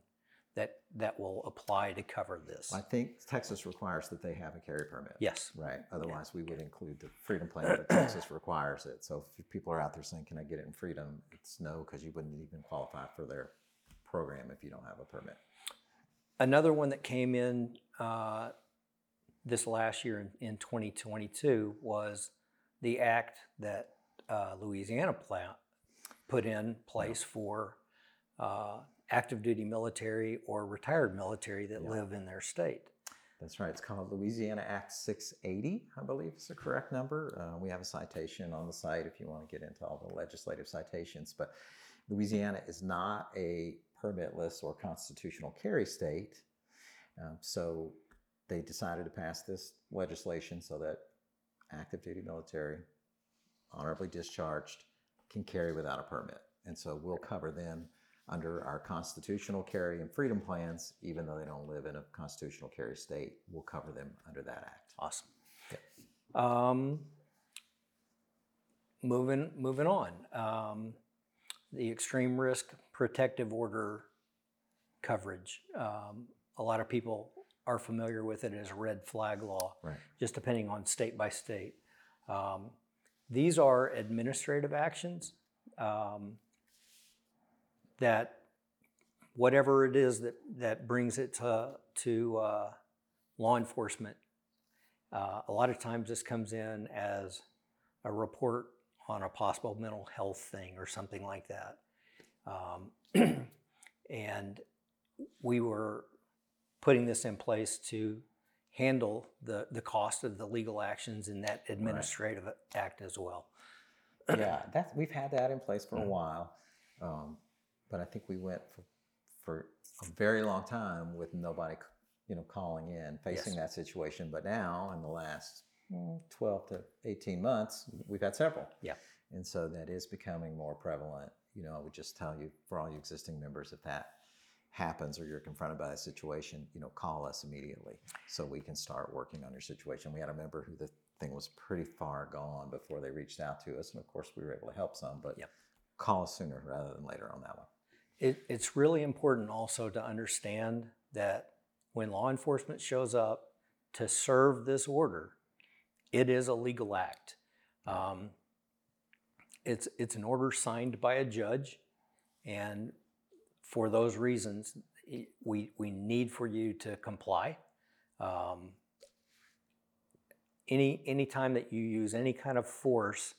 that that will apply to cover this. I think Texas requires that they have a carry permit. Yes. Right. Otherwise, we would include the freedom plan, but Texas requires it. So if people are out there saying, "Can I get it in freedom?" It's no, because you wouldn't even qualify for their program if you don't have a permit. Another one that came in uh, this last year in, in 2022 was the act that uh, Louisiana pla- put in place for uh, active duty military or retired military that live in their state. That's right. It's called Louisiana Act 680, I believe is the correct number. Uh, we have a citation on the site if you want to get into all the legislative citations. But Louisiana is not a permitless or constitutional carry state. Um, so they decided to pass this legislation so that active duty military, honorably discharged, can carry without a permit. And so we'll cover them under our constitutional carry and freedom plans, even though they don't live in a constitutional carry state, we'll cover them under that act. Awesome. Um, moving moving on. Um, the extreme risk protective order coverage. Um, a lot of people are familiar with it as red flag law, Right. just depending on state by state. Um, these are administrative actions um, that whatever it is that, that brings it to, to uh, law enforcement uh, a lot of times this comes in as a report on a possible mental health thing or something like that. Um, and we were putting this in place to handle the, the cost of the legal actions in that administrative act as well. yeah, that's we've had that in place for a while, um, but I think we went for for a very long time with nobody, you know, calling in, facing Yes. that situation. But now, in the last mm, twelve to eighteen months, we've had several. Yeah. and so that is becoming more prevalent. You know, I would just tell you for all you existing members, if that happens or you're confronted by a situation, you know, call us immediately so we can start working on your situation. We had a member who the thing was pretty far gone before they reached out to us, and of course we were able to help some. But Yep. call us sooner rather than later on that one. It, it's really important also to understand that when law enforcement shows up to serve this order, it is a legal act. Um, it's, it's an order signed by a judge, and for those reasons, we, we need for you to comply. Um, any time that you use any kind of force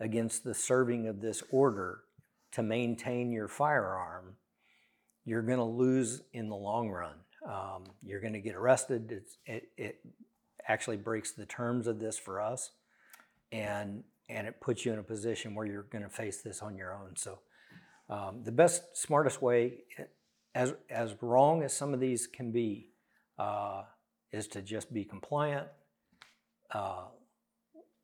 against the serving of this order to maintain your firearm, you're going to lose in the long run. Um, you're going to get arrested. It's, it, it actually breaks the terms of this for us, and and it puts you in a position where you're going to face this on your own. So, um, the best, smartest way, as as wrong as some of these can be, uh, is to just be compliant. Uh,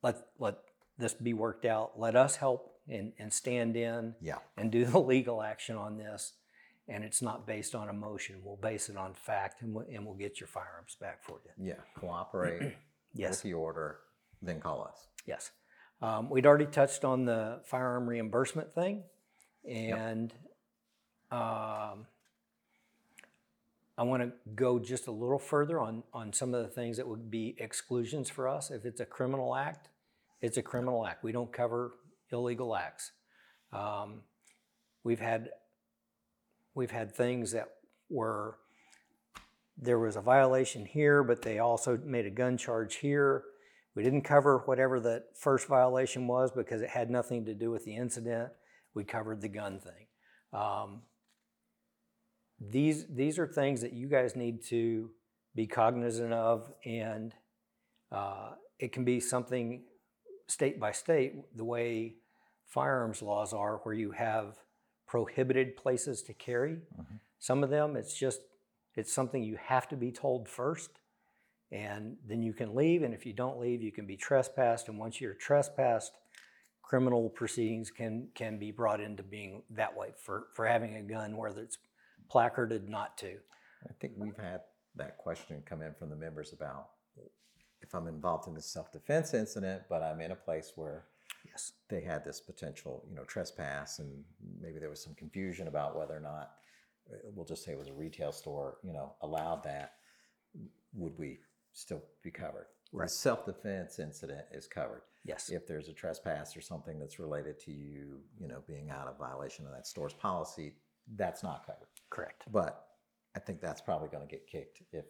let let this be worked out. Let us help and, and stand in Yeah, and do the legal action on this. And it's not based on emotion. We'll base it on fact and we'll, and we'll get your firearms back for you. yeah. Cooperate with Yes, the order, then call us. yes. Um, we'd already touched on the firearm reimbursement thing. And um, I want to go just a little further on, on some of the things that would be exclusions for us. If it's a criminal act, it's a criminal act. We don't cover illegal acts. Um, we've had we've had things that were there was a violation here, but they also made a gun charge here. We didn't cover whatever the first violation was because it had nothing to do with the incident. We covered the gun thing. Um, these these are things that you guys need to be cognizant of, and uh, it can be something state by state the way firearms laws are, where you have prohibited places to carry. Mhm. Some of them, it's just it's something you have to be told first, and then you can leave. And if you don't leave, you can be trespassed. And once you're trespassed, criminal proceedings can can be brought into being that way for for having a gun, whether it's placarded not to. I think we've had that question come in from the members about if I'm involved in a self-defense incident, but I'm in a place where Yes. they had this potential, you know, trespass, and maybe there was some confusion about whether or not, uh, we'll just say it was a retail store, you know, allowed that. Would we still be covered? The self-defense incident is covered. Yes. If there's a trespass or something that's related to you, you know, being out of violation of that store's policy, that's not covered. Correct. But I think that's probably going to get kicked if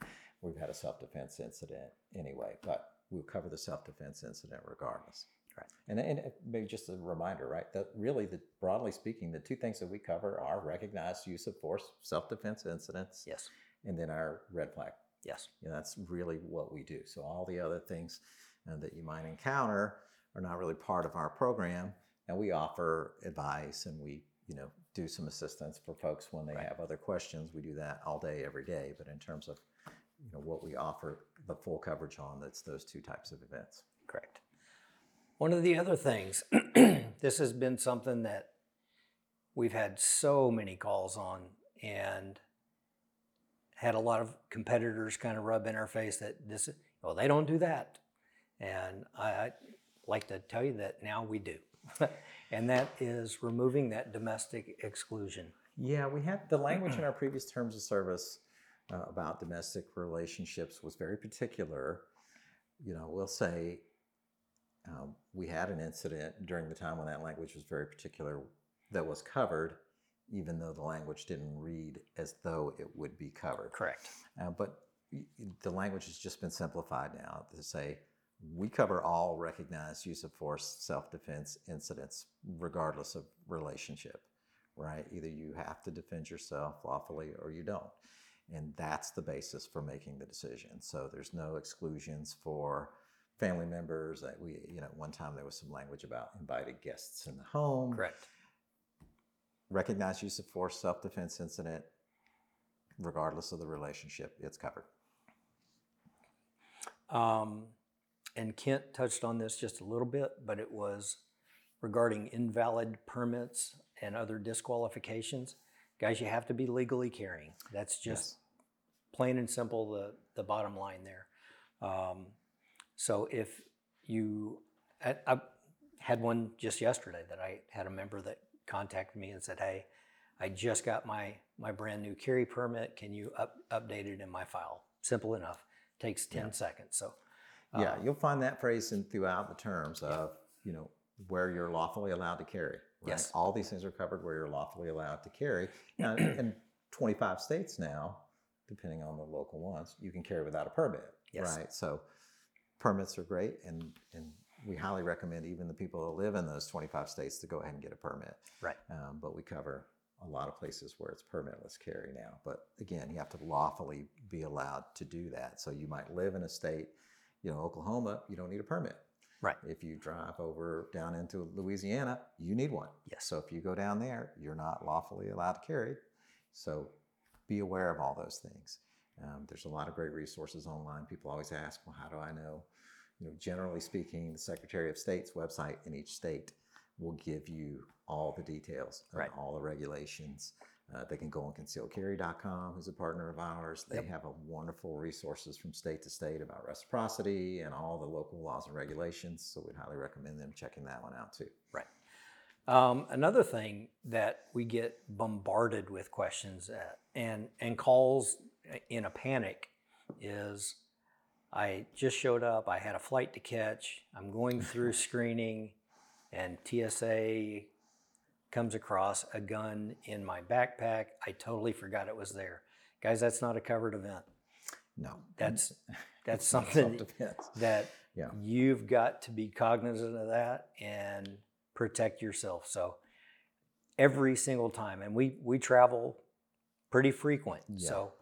we've had a self-defense incident anyway. But we'll cover the self-defense incident regardless. Right. And, and maybe just a reminder, right? That really, the, broadly speaking, the two things that we cover are recognized use of force, self-defense incidents, Yes. and then our red flag Yes. You know, that's really what we do. So all the other things uh, that you might encounter are not really part of our program, and we offer advice and we, you know, do some assistance for folks when they Right. have other questions. We do that all day, every day. But in terms of, you know, what we offer the full coverage on, that's those two types of events. Correct. One of the other things, this has been something that we've had so many calls on and had a lot of competitors kind of rub in our face that this, well, they don't do that. And I, I like to tell you that now we do. and that is removing that domestic exclusion. Yeah, we had the language in our previous terms of service uh, about domestic relationships was very particular. You know, we'll say um, we had an incident during the time when that language was very particular that was covered, even though the language didn't read as though it would be covered. Correct. Uh, but the language has just been simplified now to say we cover all recognized use of force self defense incidents, regardless of relationship, right? Either you have to defend yourself lawfully or you don't. And that's the basis for making the decision. So there's no exclusions for family members. That we, you know, one time there was some language about invited guests in the home Correct. recognized use of force self defense incident, regardless of the relationship, it's covered. Um, and Kent touched on this just a little bit, but it was regarding invalid permits and other disqualifications. Guys, you have to be legally carrying. That's just plain and simple the, the bottom line there. Um, so if you, I, I had one just yesterday that I had a member that contacted me and said, "Hey, I just got my my brand new carry permit. Can you up, update it in my file?" Simple enough. Takes ten seconds. So yeah, um, you'll find that phrase in throughout the terms of, you know, where you're lawfully allowed to carry. Right? Yes. All these things are covered where you're lawfully allowed to carry. Now, in 25 states now, depending on the local ones, you can carry without a permit. Yes. Right. So permits are great and and we highly recommend even the people that live in those 25 states to go ahead and get a permit. right. Um, but we cover a lot of places where it's permitless carry now. But again, you have to lawfully be allowed to do that. So you might live in a state, you know, Oklahoma, you don't need a permit. Right. If you drive over down into Louisiana, you need one. Yes. So if you go down there, you're not lawfully allowed to carry. So be aware of all those things. Um, there's a lot of great resources online. People always ask, well, how do I know? You know, generally speaking, the Secretary of State's website in each state will give you all the details and Right. all the regulations. Uh, they can go on concealedcarry.com, who's a partner of ours. They Yep. have a wonderful resources from state to state about reciprocity and all the local laws and regulations. So we'd highly recommend them checking that one out too. Um, another thing that we get bombarded with questions at, and and calls in a panic is, I just showed up. I had a flight to catch. I'm going through screening, and TSA comes across a gun in my backpack. I totally forgot it was there, guys. That's not a covered event. No, That's that's something that Yeah. you've got to be cognizant of that and protect yourself. So every single time, and we we travel pretty frequent, Yeah. so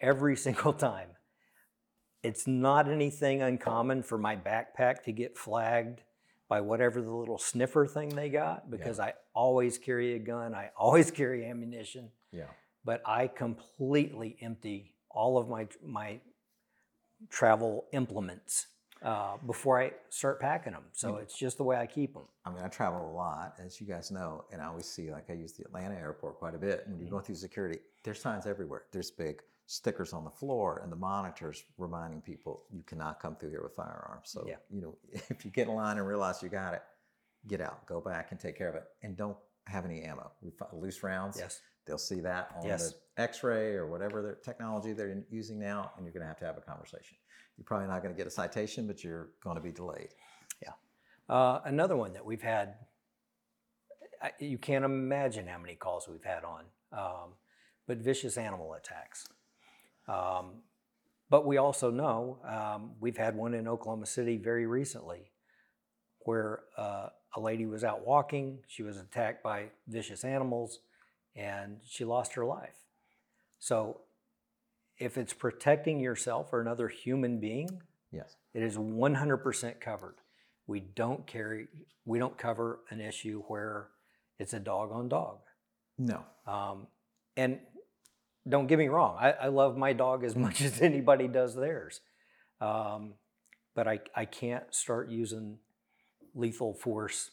every single time, it's not anything uncommon for my backpack to get flagged by whatever the little sniffer thing they got because I always carry a gun, I always carry ammunition Yeah. but I completely empty all of my my travel implements uh, before I start packing them. So Mm. it's just the way I keep them. I mean, I travel a lot, as you guys know, and I always see, like, I use the Atlanta airport quite a bit. When you go through security, there's signs everywhere. There's big stickers on the floor and the monitors reminding people you cannot come through here with firearms. So, Yeah. you know, if you get in line and realize you got it, get out, go back and take care of it, and don't have any ammo. We find loose rounds. Yes. They'll see that on Yes. the X-ray or whatever their technology they're using now, and you're going to have to have a conversation. You're probably not going to get a citation, but you're going to be delayed. Uh, another one that we've had, I- you can't imagine how many calls we've had on, um, but vicious animal attacks. Um, but we also know um, we've had one in Oklahoma City very recently where uh, a lady was out walking, she was attacked by vicious animals, and she lost her life. So if it's protecting yourself or another human being, Yes. it is 100% covered. We don't carry, we don't cover an issue where it's a dog on dog. No. Um, and don't get me wrong, I, I love my dog as much as anybody does theirs. Um, but I, I can't start using lethal force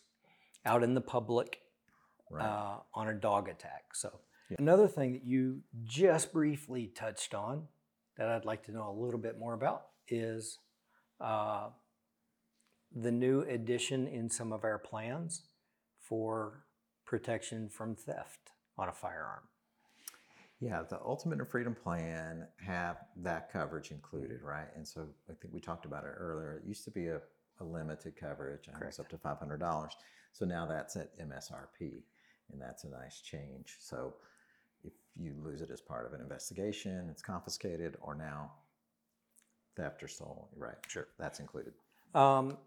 out in the public Right. uh, on a dog attack. So, another thing that you just briefly touched on that I'd like to know a little bit more about is uh, the new addition in some of our plans for protection from theft on a firearm. Yeah, the Ultimate and Freedom Plan have that coverage included, right? And so I think we talked about it earlier. It used to be a, a limited coverage, and it was up to five hundred dollars. So now that's at MSRP, and that's a nice change. So if you lose it as part of an investigation, it's confiscated, or now theft or stolen, right? Sure. That's included. Um,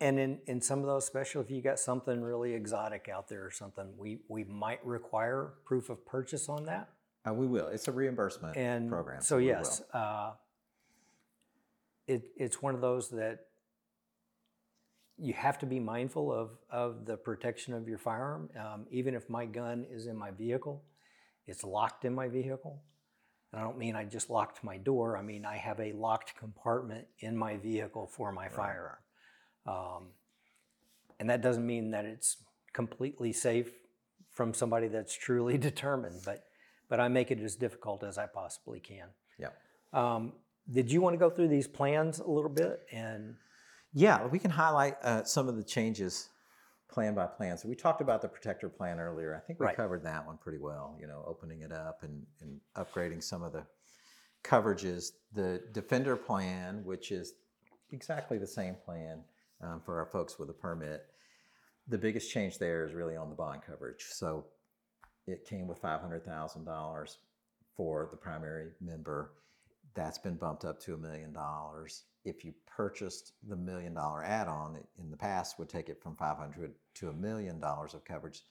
and in, in some of those, especially if you got something really exotic out there or something, we, we might require proof of purchase on that. Uh, we will. It's a reimbursement And program. so, we yes, uh, it, it's one of those that you have to be mindful of, of the protection of your firearm. Um, even if my gun is in my vehicle, it's locked in my vehicle. And I don't mean I just locked my door. I mean I have a locked compartment in my vehicle for my firearm. Um, and that doesn't mean that it's completely safe from somebody that's truly determined, but but I make it as difficult as I possibly can. Yeah. Um, did you want to go through these plans a little bit? And Yeah, we can highlight uh, some of the changes plan by plan. So we talked about the protector plan earlier. I think we Right. covered that one pretty well, you know, opening it up and, and upgrading some of the coverages. The defender plan, which is exactly the same plan um, for our folks with a permit. The biggest change there is really on the bond coverage. So it came with $500,000 for the primary member. That's been bumped up to a million dollars. If you purchased the million dollar add-on, in the past would take it from 500 to a million dollars of coverage.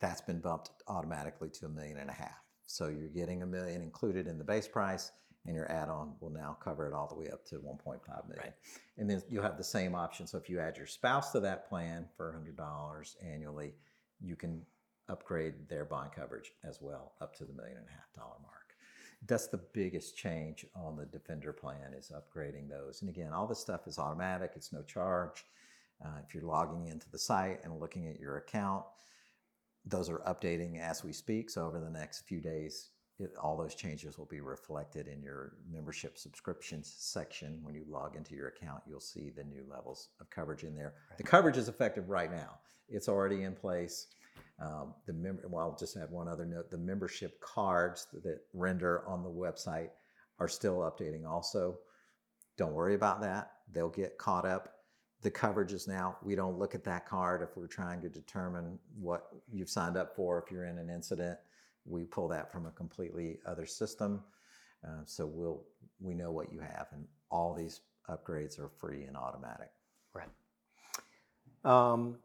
That's been bumped automatically to a million and a half. So you're getting a million included in the base price, and your add-on will now cover it all the way up to 1.5 million. Right. And then you'll have the same option. So if you add your spouse to that plan for $100 annually, you can upgrade their bond coverage as well up to the million and a half dollar mark. That's the biggest change on the Defender plan is upgrading those. And again, all this stuff is automatic. It's no charge. Uh, if you're logging into the site and looking at your account, those are updating as we speak. So over the next few days, it, all those changes will be reflected in your membership subscriptions section. When you log into your account, you'll see the new levels of coverage in there. The coverage is effective right now. It's already in place. Um, the member, well, I'll just add one other note. The membership cards that render on the website are still updating also. Don't worry about that. They'll get caught up. The coverage is now, we don't look at that card if we're trying to determine what you've signed up for if you're in an incident. We pull that from a completely other system. Uh, so we'll, we know what you have, and all these upgrades are free and automatic. right. Um,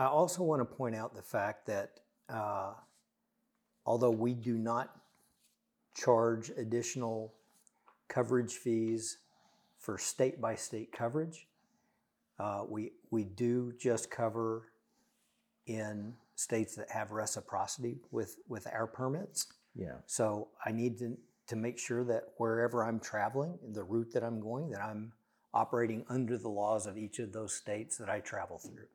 I also want to point out the fact that uh, although we do not charge additional coverage fees for state by state coverage, uh, we we do just cover in states that have reciprocity with with our permits. Yeah. So I need to, to make sure that wherever I'm traveling, the route that I'm going, that I'm operating under the laws of each of those states that I travel through.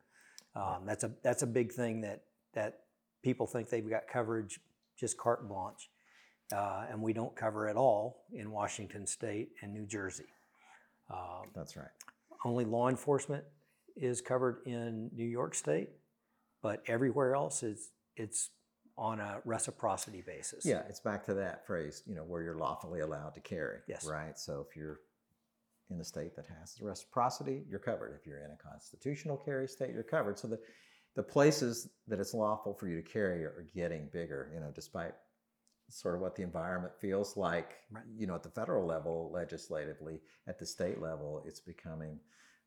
Um, that's a that's a big thing that that people think they've got coverage just carte blanche, uh, and we don't cover at all in Washington State and New Jersey. Um, That's right. only law enforcement is covered in New York State, but everywhere else is it's on a reciprocity basis. Yeah, it's back to that phrase, you know, where you're lawfully allowed to carry. Yes. Right. So if you're in the state that has reciprocity, you're covered. If you're in a constitutional carry state, you're covered. So the the places that it's lawful for you to carry are getting bigger, you know, despite sort of what the environment feels like, Right. you know, at the federal level, legislatively, at the state level, it's becoming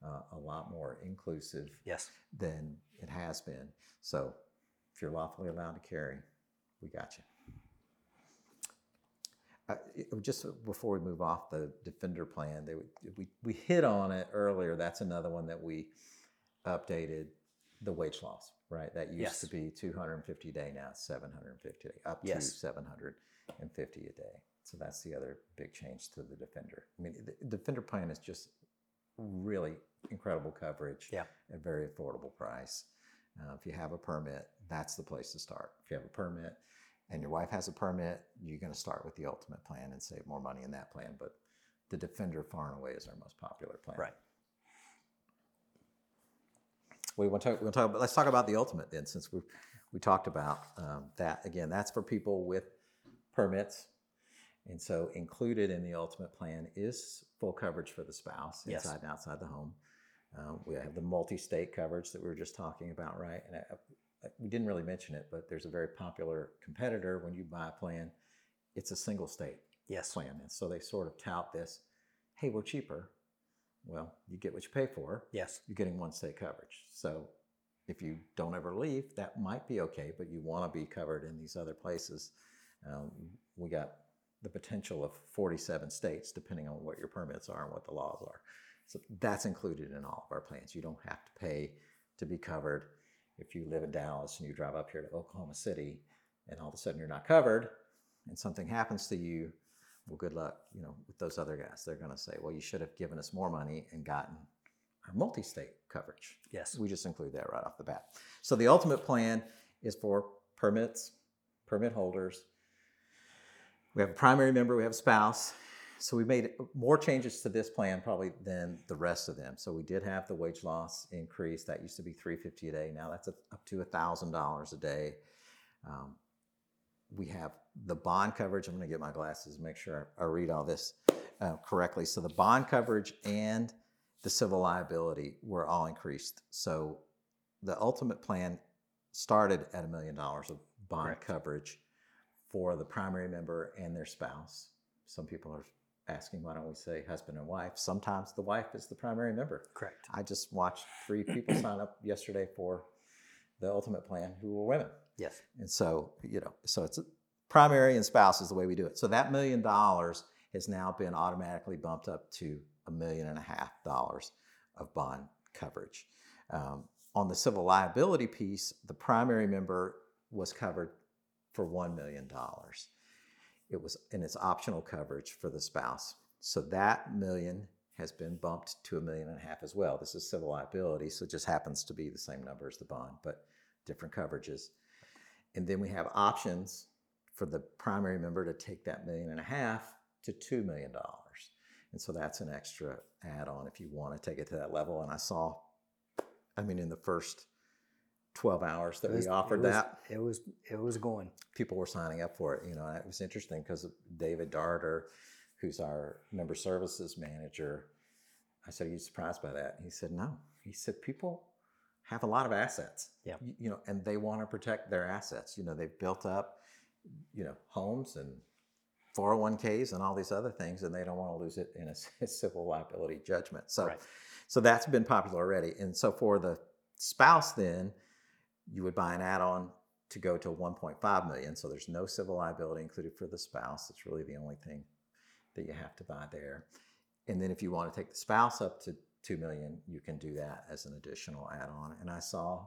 uh, a lot more inclusive Yes. than it has been. So if you're lawfully allowed to carry, we got you. Uh, just before we move off the defender plan, they, we, we hit on it earlier. That's another one that we updated the wage loss, right? That used Yes. to be 250 a day, now 750 a day, up to 750 a day. So that's the other big change to the defender. I mean, the defender plan is just really incredible coverage Yeah. at a very affordable price. Uh, if you have a permit, that's the place to start. If you have a permit and your wife has a permit, you're going to start with the ultimate plan and save more money in that plan. But the Defender far and away is our most popular plan. Right. We want to talk, we want to talk about, let's talk about the ultimate then, since we we talked about um, that. Again, that's for people with permits. And so included in the ultimate plan is full coverage for the spouse Yes. inside and outside the home. Um, we have the multi-state coverage that we were just talking about, right? And I, I- we didn't really mention it, but there's a very popular competitor when you buy a plan. It's a single state Yes. plan, and so they sort of tout this. Hey, we're cheaper. Well, you get what you pay for. Yes. You're getting one state coverage. So if you don't ever leave, that might be okay, but you want to be covered in these other places. Um, we got the potential of 47 states, depending on what your permits are and what the laws are. So that's included in all of our plans. You don't have to pay to be covered. If you live in Dallas and you drive up here to Oklahoma City and all of a sudden you're not covered and something happens to you, well, good luck, you know, with those other guys. They're going to say, well, you should have given us more money and gotten our multi-state coverage. Yes. We just include that right off the bat. So the ultimate plan is for permits, permit holders. We have a primary member, we have a spouse. So we made more changes to this plan probably than the rest of them. So we did have the wage loss increase. That used to be 350 a day. Now that's up to $1,000 a day. Um, we have the bond coverage. I'm going to get my glasses, and make sure I read all this uh, correctly. So the bond coverage and the civil liability were all increased. So the ultimate plan started at a million dollars of bond Correct. coverage for the primary member and their spouse. Some people are asking, why don't we say husband and wife? Sometimes the wife is the primary member. Correct. I just watched three people sign up yesterday for the ultimate plan who were women. Yes. And so, you know, so it's primary and spouse is the way we do it. So that million dollars has now been automatically bumped up to a million and a half dollars of bond coverage. Um, on the civil liability piece, the primary member was covered for $1 million. It was, and it's optional coverage for the spouse. So that million has been bumped to a million and a half as well. This is civil liability, so it just happens to be the same number as the bond, but different coverages. And then we have options for the primary member to take that million and a half to $2 million. And so that's an extra add on if you want to take it to that level. And I saw, I mean, in the first 12 hours that was- we offered it was- that, It was it was going. people were signing up for it. You know, it was interesting because David Darter, who's our member services manager, I said, "Are you surprised by that?" He said, "No." He said, "People have a lot of assets, Yeah. you, you know, and they want to protect their assets. You know, they've built up, you know, homes and 401ks and all these other things, and they don't want to lose it in a, civil liability judgment. So, Right. so that's been popular already. And so for the spouse, then you would buy an add-on to go to 1.5 million. So there's no civil liability included for the spouse. It's really the only thing that you have to buy there. And then if you want to take the spouse up to 2 million, you can do that as an additional add-on. And I saw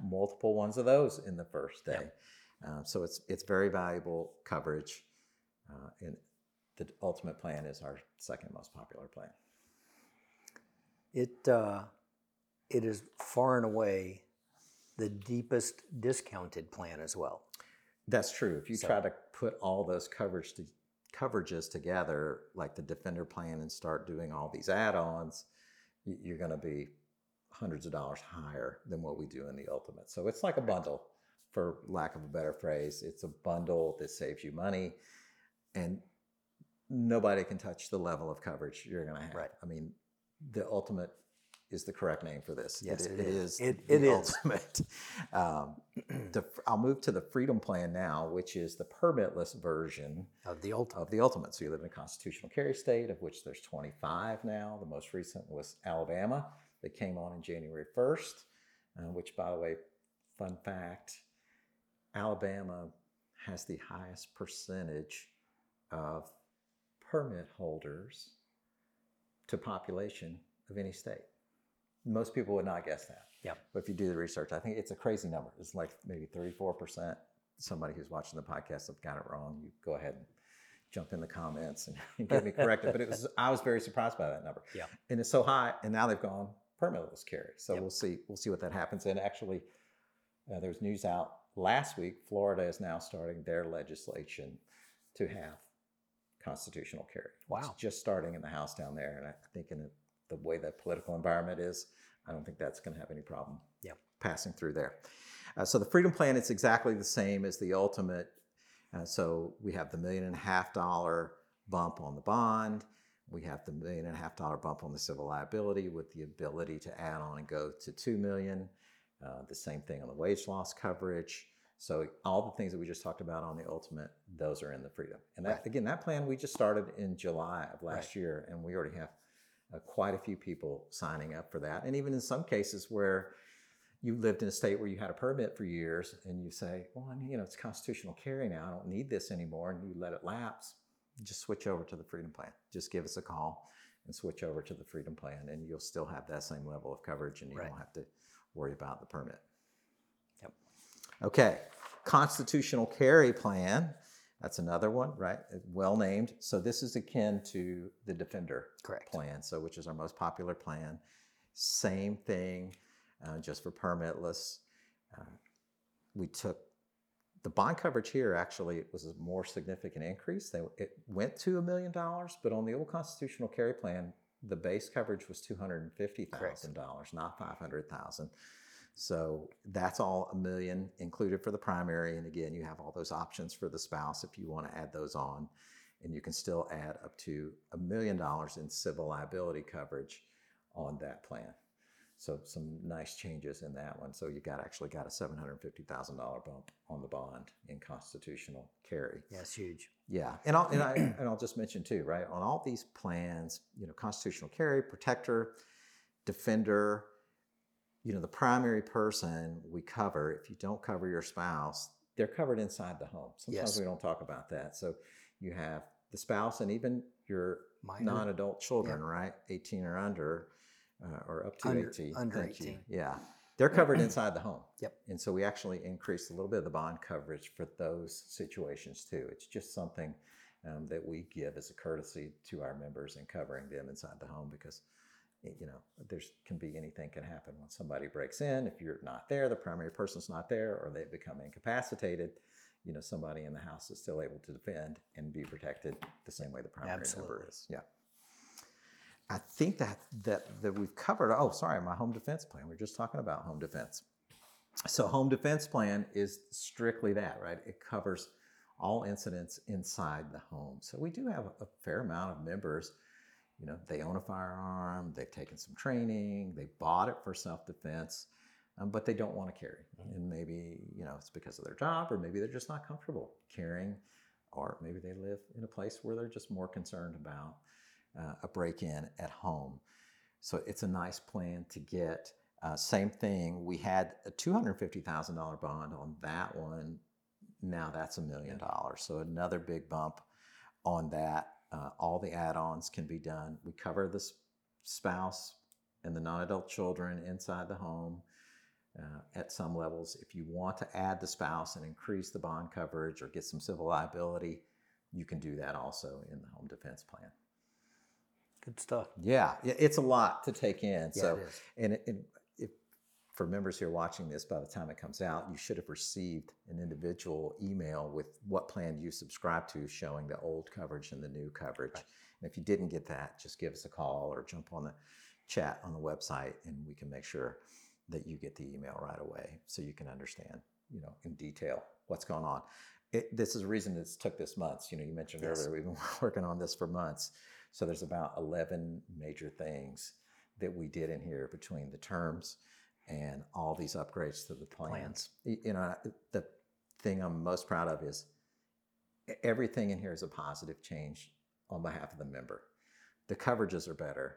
multiple ones of those in the first day. Um, so it's it's very valuable coverage. Uh, and the ultimate plan is our second most popular plan. It uh, it is far and away the deepest discounted plan as well. That's true. If you So- try to put all those coverage to, coverages together, like the Defender plan, and start doing all these add-ons, you're going to be hundreds of dollars higher than what we do in the Ultimate. So it's like a bundle, for lack of a better phrase. It's a bundle that saves you money, and nobody can touch the level of coverage you're going to have. Right. I mean, the Ultimate is the correct name for this. Yes, it it is. is. It- the it is. Ultimate. Um, the, I'll move to the Freedom Plan now, which is the permitless version Of the ultimate. of the ultimate. So you live in a constitutional carry state, of which there's 25 now. The most recent was Alabama. That came on in January 1st, uh, which, by the way, fun fact Alabama has the highest percentage of permit holders to population of any state. Most people would not guess that. Yeah. But if you do the research, I think it's a crazy number. It's like maybe 34%. Somebody who's watching the podcast have got it wrong. You go ahead and jump in the comments and, and get me corrected. but it was I was very surprised by that number. Yeah. And it's so high, and now they've gone permitless carry. So Yep. we'll see. We'll see what that happens. And actually, uh, there was news out last week. Florida is now starting their legislation to have constitutional carry. It's Wow. just starting in the House down there, and I think in the, the way the political environment is, I don't think that's going to have any problem yeah. passing through there. Uh, so the Freedom Plan, it's exactly the same as the ultimate. Uh, so we have the million and a half dollar bump on the bond. We have the million and a half dollar bump on the civil liability with the ability to add on and go to two million. Uh, the same thing on the wage loss coverage. So all the things that we just talked about on the ultimate, those are in the freedom. And that Right. again, that plan we just started in July of last Right. year, and we already have uh, quite a few people signing up for that. And even in some cases where you lived in a state where you had a permit for years, and you say, "Well, I mean, you know, it's constitutional carry now. I don't need this anymore," and you let it lapse, just switch over to the freedom plan. Just give us a call and switch over to the freedom plan, and you'll still have that same level of coverage, and you Right. don't have to worry about the permit. Yep. Okay, constitutional carry plan. That's another one, right? Well named. So this is akin to the Defender Correct. plan, so which is our most popular plan. Same thing, uh, just for permitless. Uh, we took the bond coverage here. Actually, it was a more significant increase. They, it went to a million dollars, but on the old constitutional carry plan, the base coverage was two hundred and fifty thousand dollars, not five hundred thousand. So that's all a million included for the primary. And again, you have all those options for the spouse if you want to add those on. And you can still add up to a million dollars in civil liability coverage on that plan. So some nice changes in that one. So you got actually got a seven hundred fifty thousand dollar bump on the bond in constitutional carry. Yeah, it's huge. Yeah, and I'll and, I, and I'll just mention too, right? On all these plans, you know, constitutional carry, protector, defender, you know, the primary person we cover. If you don't cover your spouse, they're covered inside the home. Sometimes Yes. we don't talk about that. So you have the spouse and even your Minor. non-adult children, right? 18 or under, uh, or up to Under- 18. under Thank you. 18. Yeah, they're covered inside the home. Yep. And so we actually increased a little bit of the bond coverage for those situations too. It's just something um, that we give as a courtesy to our members and covering them inside the home because you know there's can be anything can happen when somebody breaks in if you're not there the primary person's not there or they become incapacitated you know somebody in the house is still able to defend and be protected the same way the primary member is yeah I think that that that we've covered. Oh, sorry, my home defense plan. We are just talking about home defense. So, home defense plan is strictly that, right? It covers all incidents inside the home. So we do have a fair amount of members. You know, they own a firearm, they've taken some training, they bought it for self-defense, um, but they don't want to carry. And maybe you know it's because of their job, or maybe they're just not comfortable carrying, or maybe they live in a place where they're just more concerned about uh, a break-in at home. So it's a nice plan to get. Uh, same thing. We had a two hundred fifty thousand dollar bond on that one. Now that's a million dollars. So another big bump on that. Uh, all the add-ons can be done. We cover the spouse and the non-adult children inside the home uh, at some levels. If you want to add the spouse and increase the bond coverage or get some civil liability, you can do that also in the home defense plan. Good stuff. Yeah, it's a lot to take in. Yeah, so, and, it, and for members here watching this, by the time it comes out, you should have received an individual email with what plan you subscribe to, showing the old coverage and the new coverage. And if you didn't get that, just give us a call or jump on the chat on the website, and we can make sure that you get the email right away, so you can understand, you know, in detail what's going on. It, this is the reason it's took this months. You know, you mentioned Yes. earlier we've been working on this for months. So there's about 11 major things that we did in here between the terms and all these upgrades to the plans. Y- You know, the thing I'm most proud of is everything in here is a positive change on behalf of the member. The coverages are better.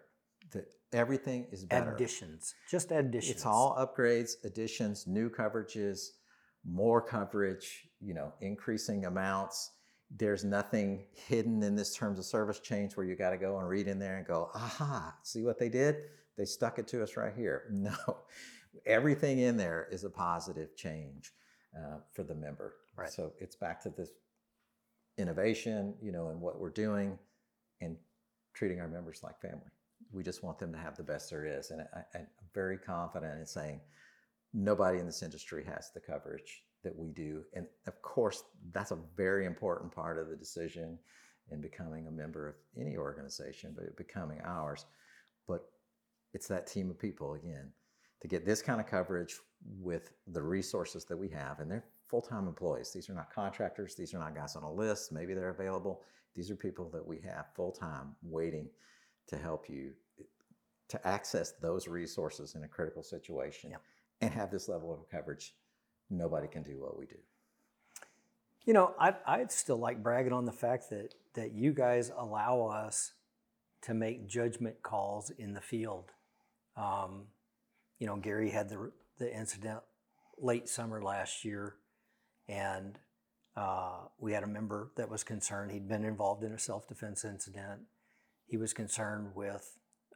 The, everything is better. Additions. Just additions. It's all upgrades, additions, new coverages, more coverage, you know, increasing amounts. there's nothing hidden in this terms of service change where you got to go and read in there and go, aha, see what they did? They stuck it to us right here. No, everything in there is a positive change uh, for the member. Right. So it's back to this innovation, you know, and what we're doing and treating our members like family. We just want them to have the best there is. And I, I'm very confident in saying nobody in this industry has the coverage that we do. And of course, that's a very important part of the decision in becoming a member of any organization, but becoming ours. It's that team of people again to get this kind of coverage with the resources that we have. And they're full time employees. These are not contractors, these are not guys on a list. Maybe they're available. These are people that we have full time waiting to help you eh, to access those resources in a critical situation Yep. and have this level of coverage. Nobody can do what we do. You know, I, I'd still like bragging on the fact that, that you guys allow us to make judgment calls in the field. Um, you know, Gary had the, the incident late summer last year, and uh, we had a member that was concerned. He'd been involved in a self defense incident. He was concerned with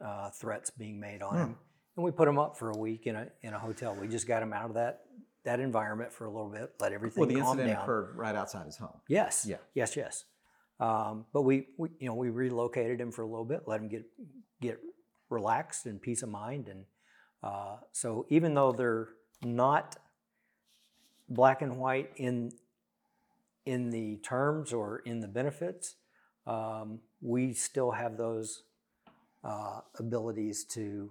uh, threats being made on him, and we put him up for a week in a in a hotel. We just got him out of that that environment for a little bit, let everything Well, the calm incident down. occurred right outside his home. Yes. Yeah. Yes. Yes. Um, but we, we, you know, we relocated him for a little bit, let him get get relaxed and peace of mind, and uh, so even though they're not black and white in in the terms or in the benefits, um, we still have those uh, abilities to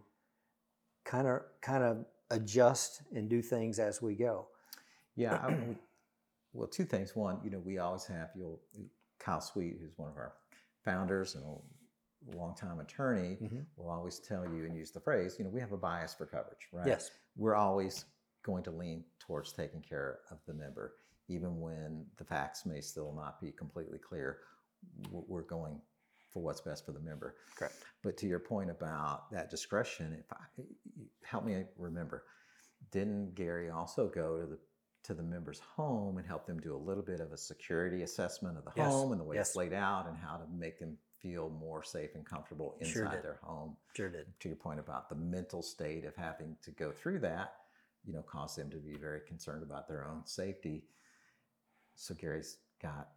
kind of kind of adjust and do things as we go. Yeah. I, well, two things. One, you know, we always have you'll Kyle Sweet, who's one of our founders and longtime attorney, Mhm. will always tell you and use the phrase, you know, we have a bias for coverage, right? Yes. We're always going to lean towards taking care of the member, even when the facts may still not be completely clear. We're going for what's best for the member. Correct. But to your point about that discretion, if I help me remember, didn't Gary also go to the to the member's home and help them do a little bit of a security assessment of the Yes, home and the way yes. it's laid out and how to make them feel more safe and comfortable inside Sure their home? Sure did. To your point about the mental state of having to go through that, you know, caused them to be very concerned about their own safety. So Gary's got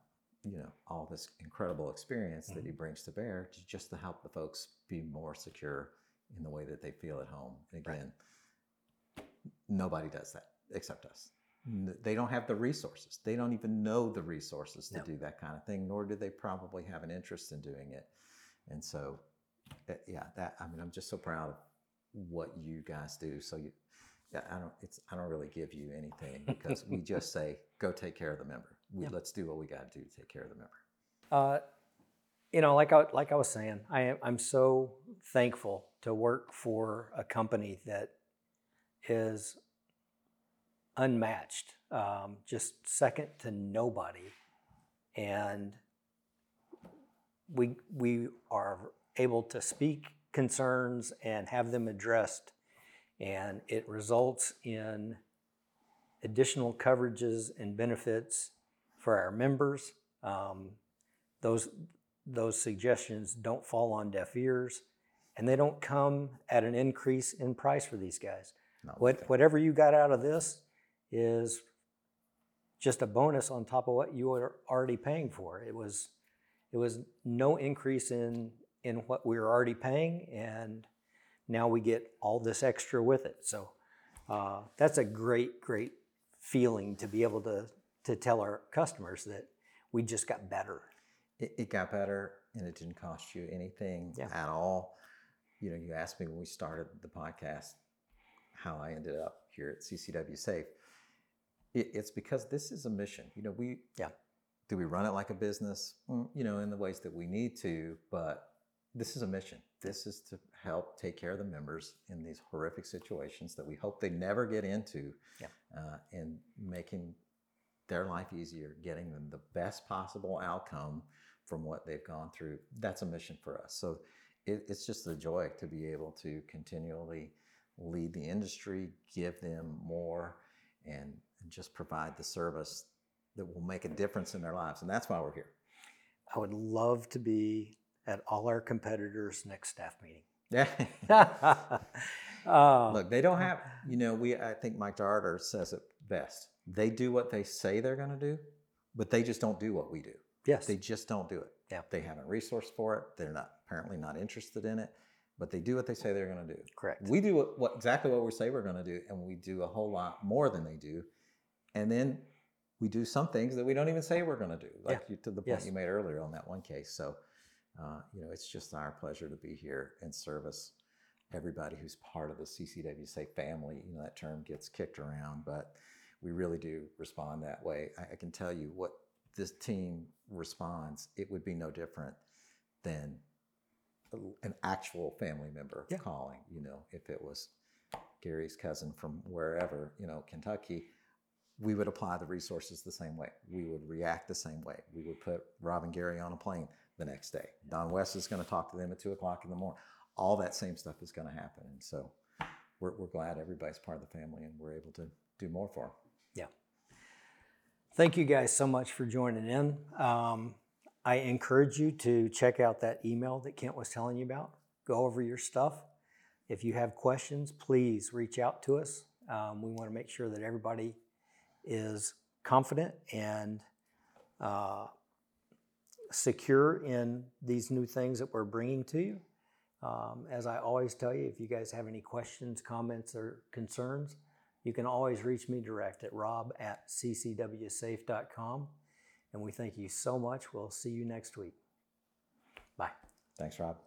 you know all this incredible experience that he Mm-hmm. brings to bear to just to help the folks be more secure in the way that they feel at home. And Right. again, nobody does that except us. They don't have the resources. They don't even know the resources to No. do that kind of thing, nor do they probably have an interest in doing it. And so, uh, yeah, that I mean, I'm just so proud of what you guys do. So you, yeah, I don't, it's, I don't really give you anything because we just say, go take care of the member. We, Yeah. Let's do what we got to do to take care of the member. Uh, you know, like I, like I was saying, I am I'm so thankful to work for a company that is unmatched, um, just second to nobody, and we we are able to speak concerns and have them addressed, and it results in additional coverages and benefits for our members. Um, those those suggestions don't fall on deaf ears, and they don't come at an increase in price for these guys. No, What whatever you got out of this is just a bonus on top of what you were already paying for. It was it was no increase in in what we were already paying, and now we get all this extra with it. So uh, that's a great great feeling to be able to to tell our customers that we just got better. it, it got better and it didn't cost you anything Yeah. at all. You know, you asked me when we started the podcast how I ended up here at CCW Safe. It, it's because this is a mission. You know, we Yeah. do we run it like a business? Mm, You know, in the ways that we need to, but this is a mission. This is to help take care of the members in these horrific situations that we hope they never get into, Yeah. uh, and making their life easier, getting them the best possible outcome from what they've gone through. That's a mission for us. So it, it's just a joy to be able to continually lead the industry, give them more, and, and just provide the service that will make a difference in their lives. And that's why we're here. I would love to be at all our competitors' next staff meeting. Yeah. Uh, Look, they don't have, you know, we, I think Mike Darter says it best. They do what they say they're going to do, but they just don't do what we do. yes. They just don't do it. Yeah. They haven't resourced for it. They're not apparently not interested in it, but they do what they say they're going to do. Correct. We do what, what exactly what we say we're going to do, and we do a whole lot more than they do. And then we do some things that we don't even say we're going to do, like you, to the point Yes. you made earlier on that one case. So, uh, you know, it's just our pleasure to be here and service everybody who's part of the CCW Safe family. You know, that term gets kicked around, but we really do respond that way. I, I can tell you what this team responds, it would be no different than a- an actual family member Yeah. calling. You know, if it was Gary's cousin from wherever, you know, Kentucky, we would apply the resources the same way. We would react the same way. We would put Rob and Gary on a plane the next day. Don West is going to talk to them at two o'clock in the morning. All that same stuff is going to happen. And so we're, we're glad everybody's part of the family and we're able to do more for them. Yeah. Thank you guys so much for joining in. Um, I encourage you to check out that email that Kent was telling you about. Go over your stuff. If you have questions, please reach out to us. Um, we want to make sure that everybody is confident and uh, secure in these new things that we're bringing to you. Um, as I always tell you, if you guys have any questions, comments, or concerns, you can always reach me direct at rob at ccwsafe.com. And we thank you so much. We'll see you next week. Bye. Thanks, Rob.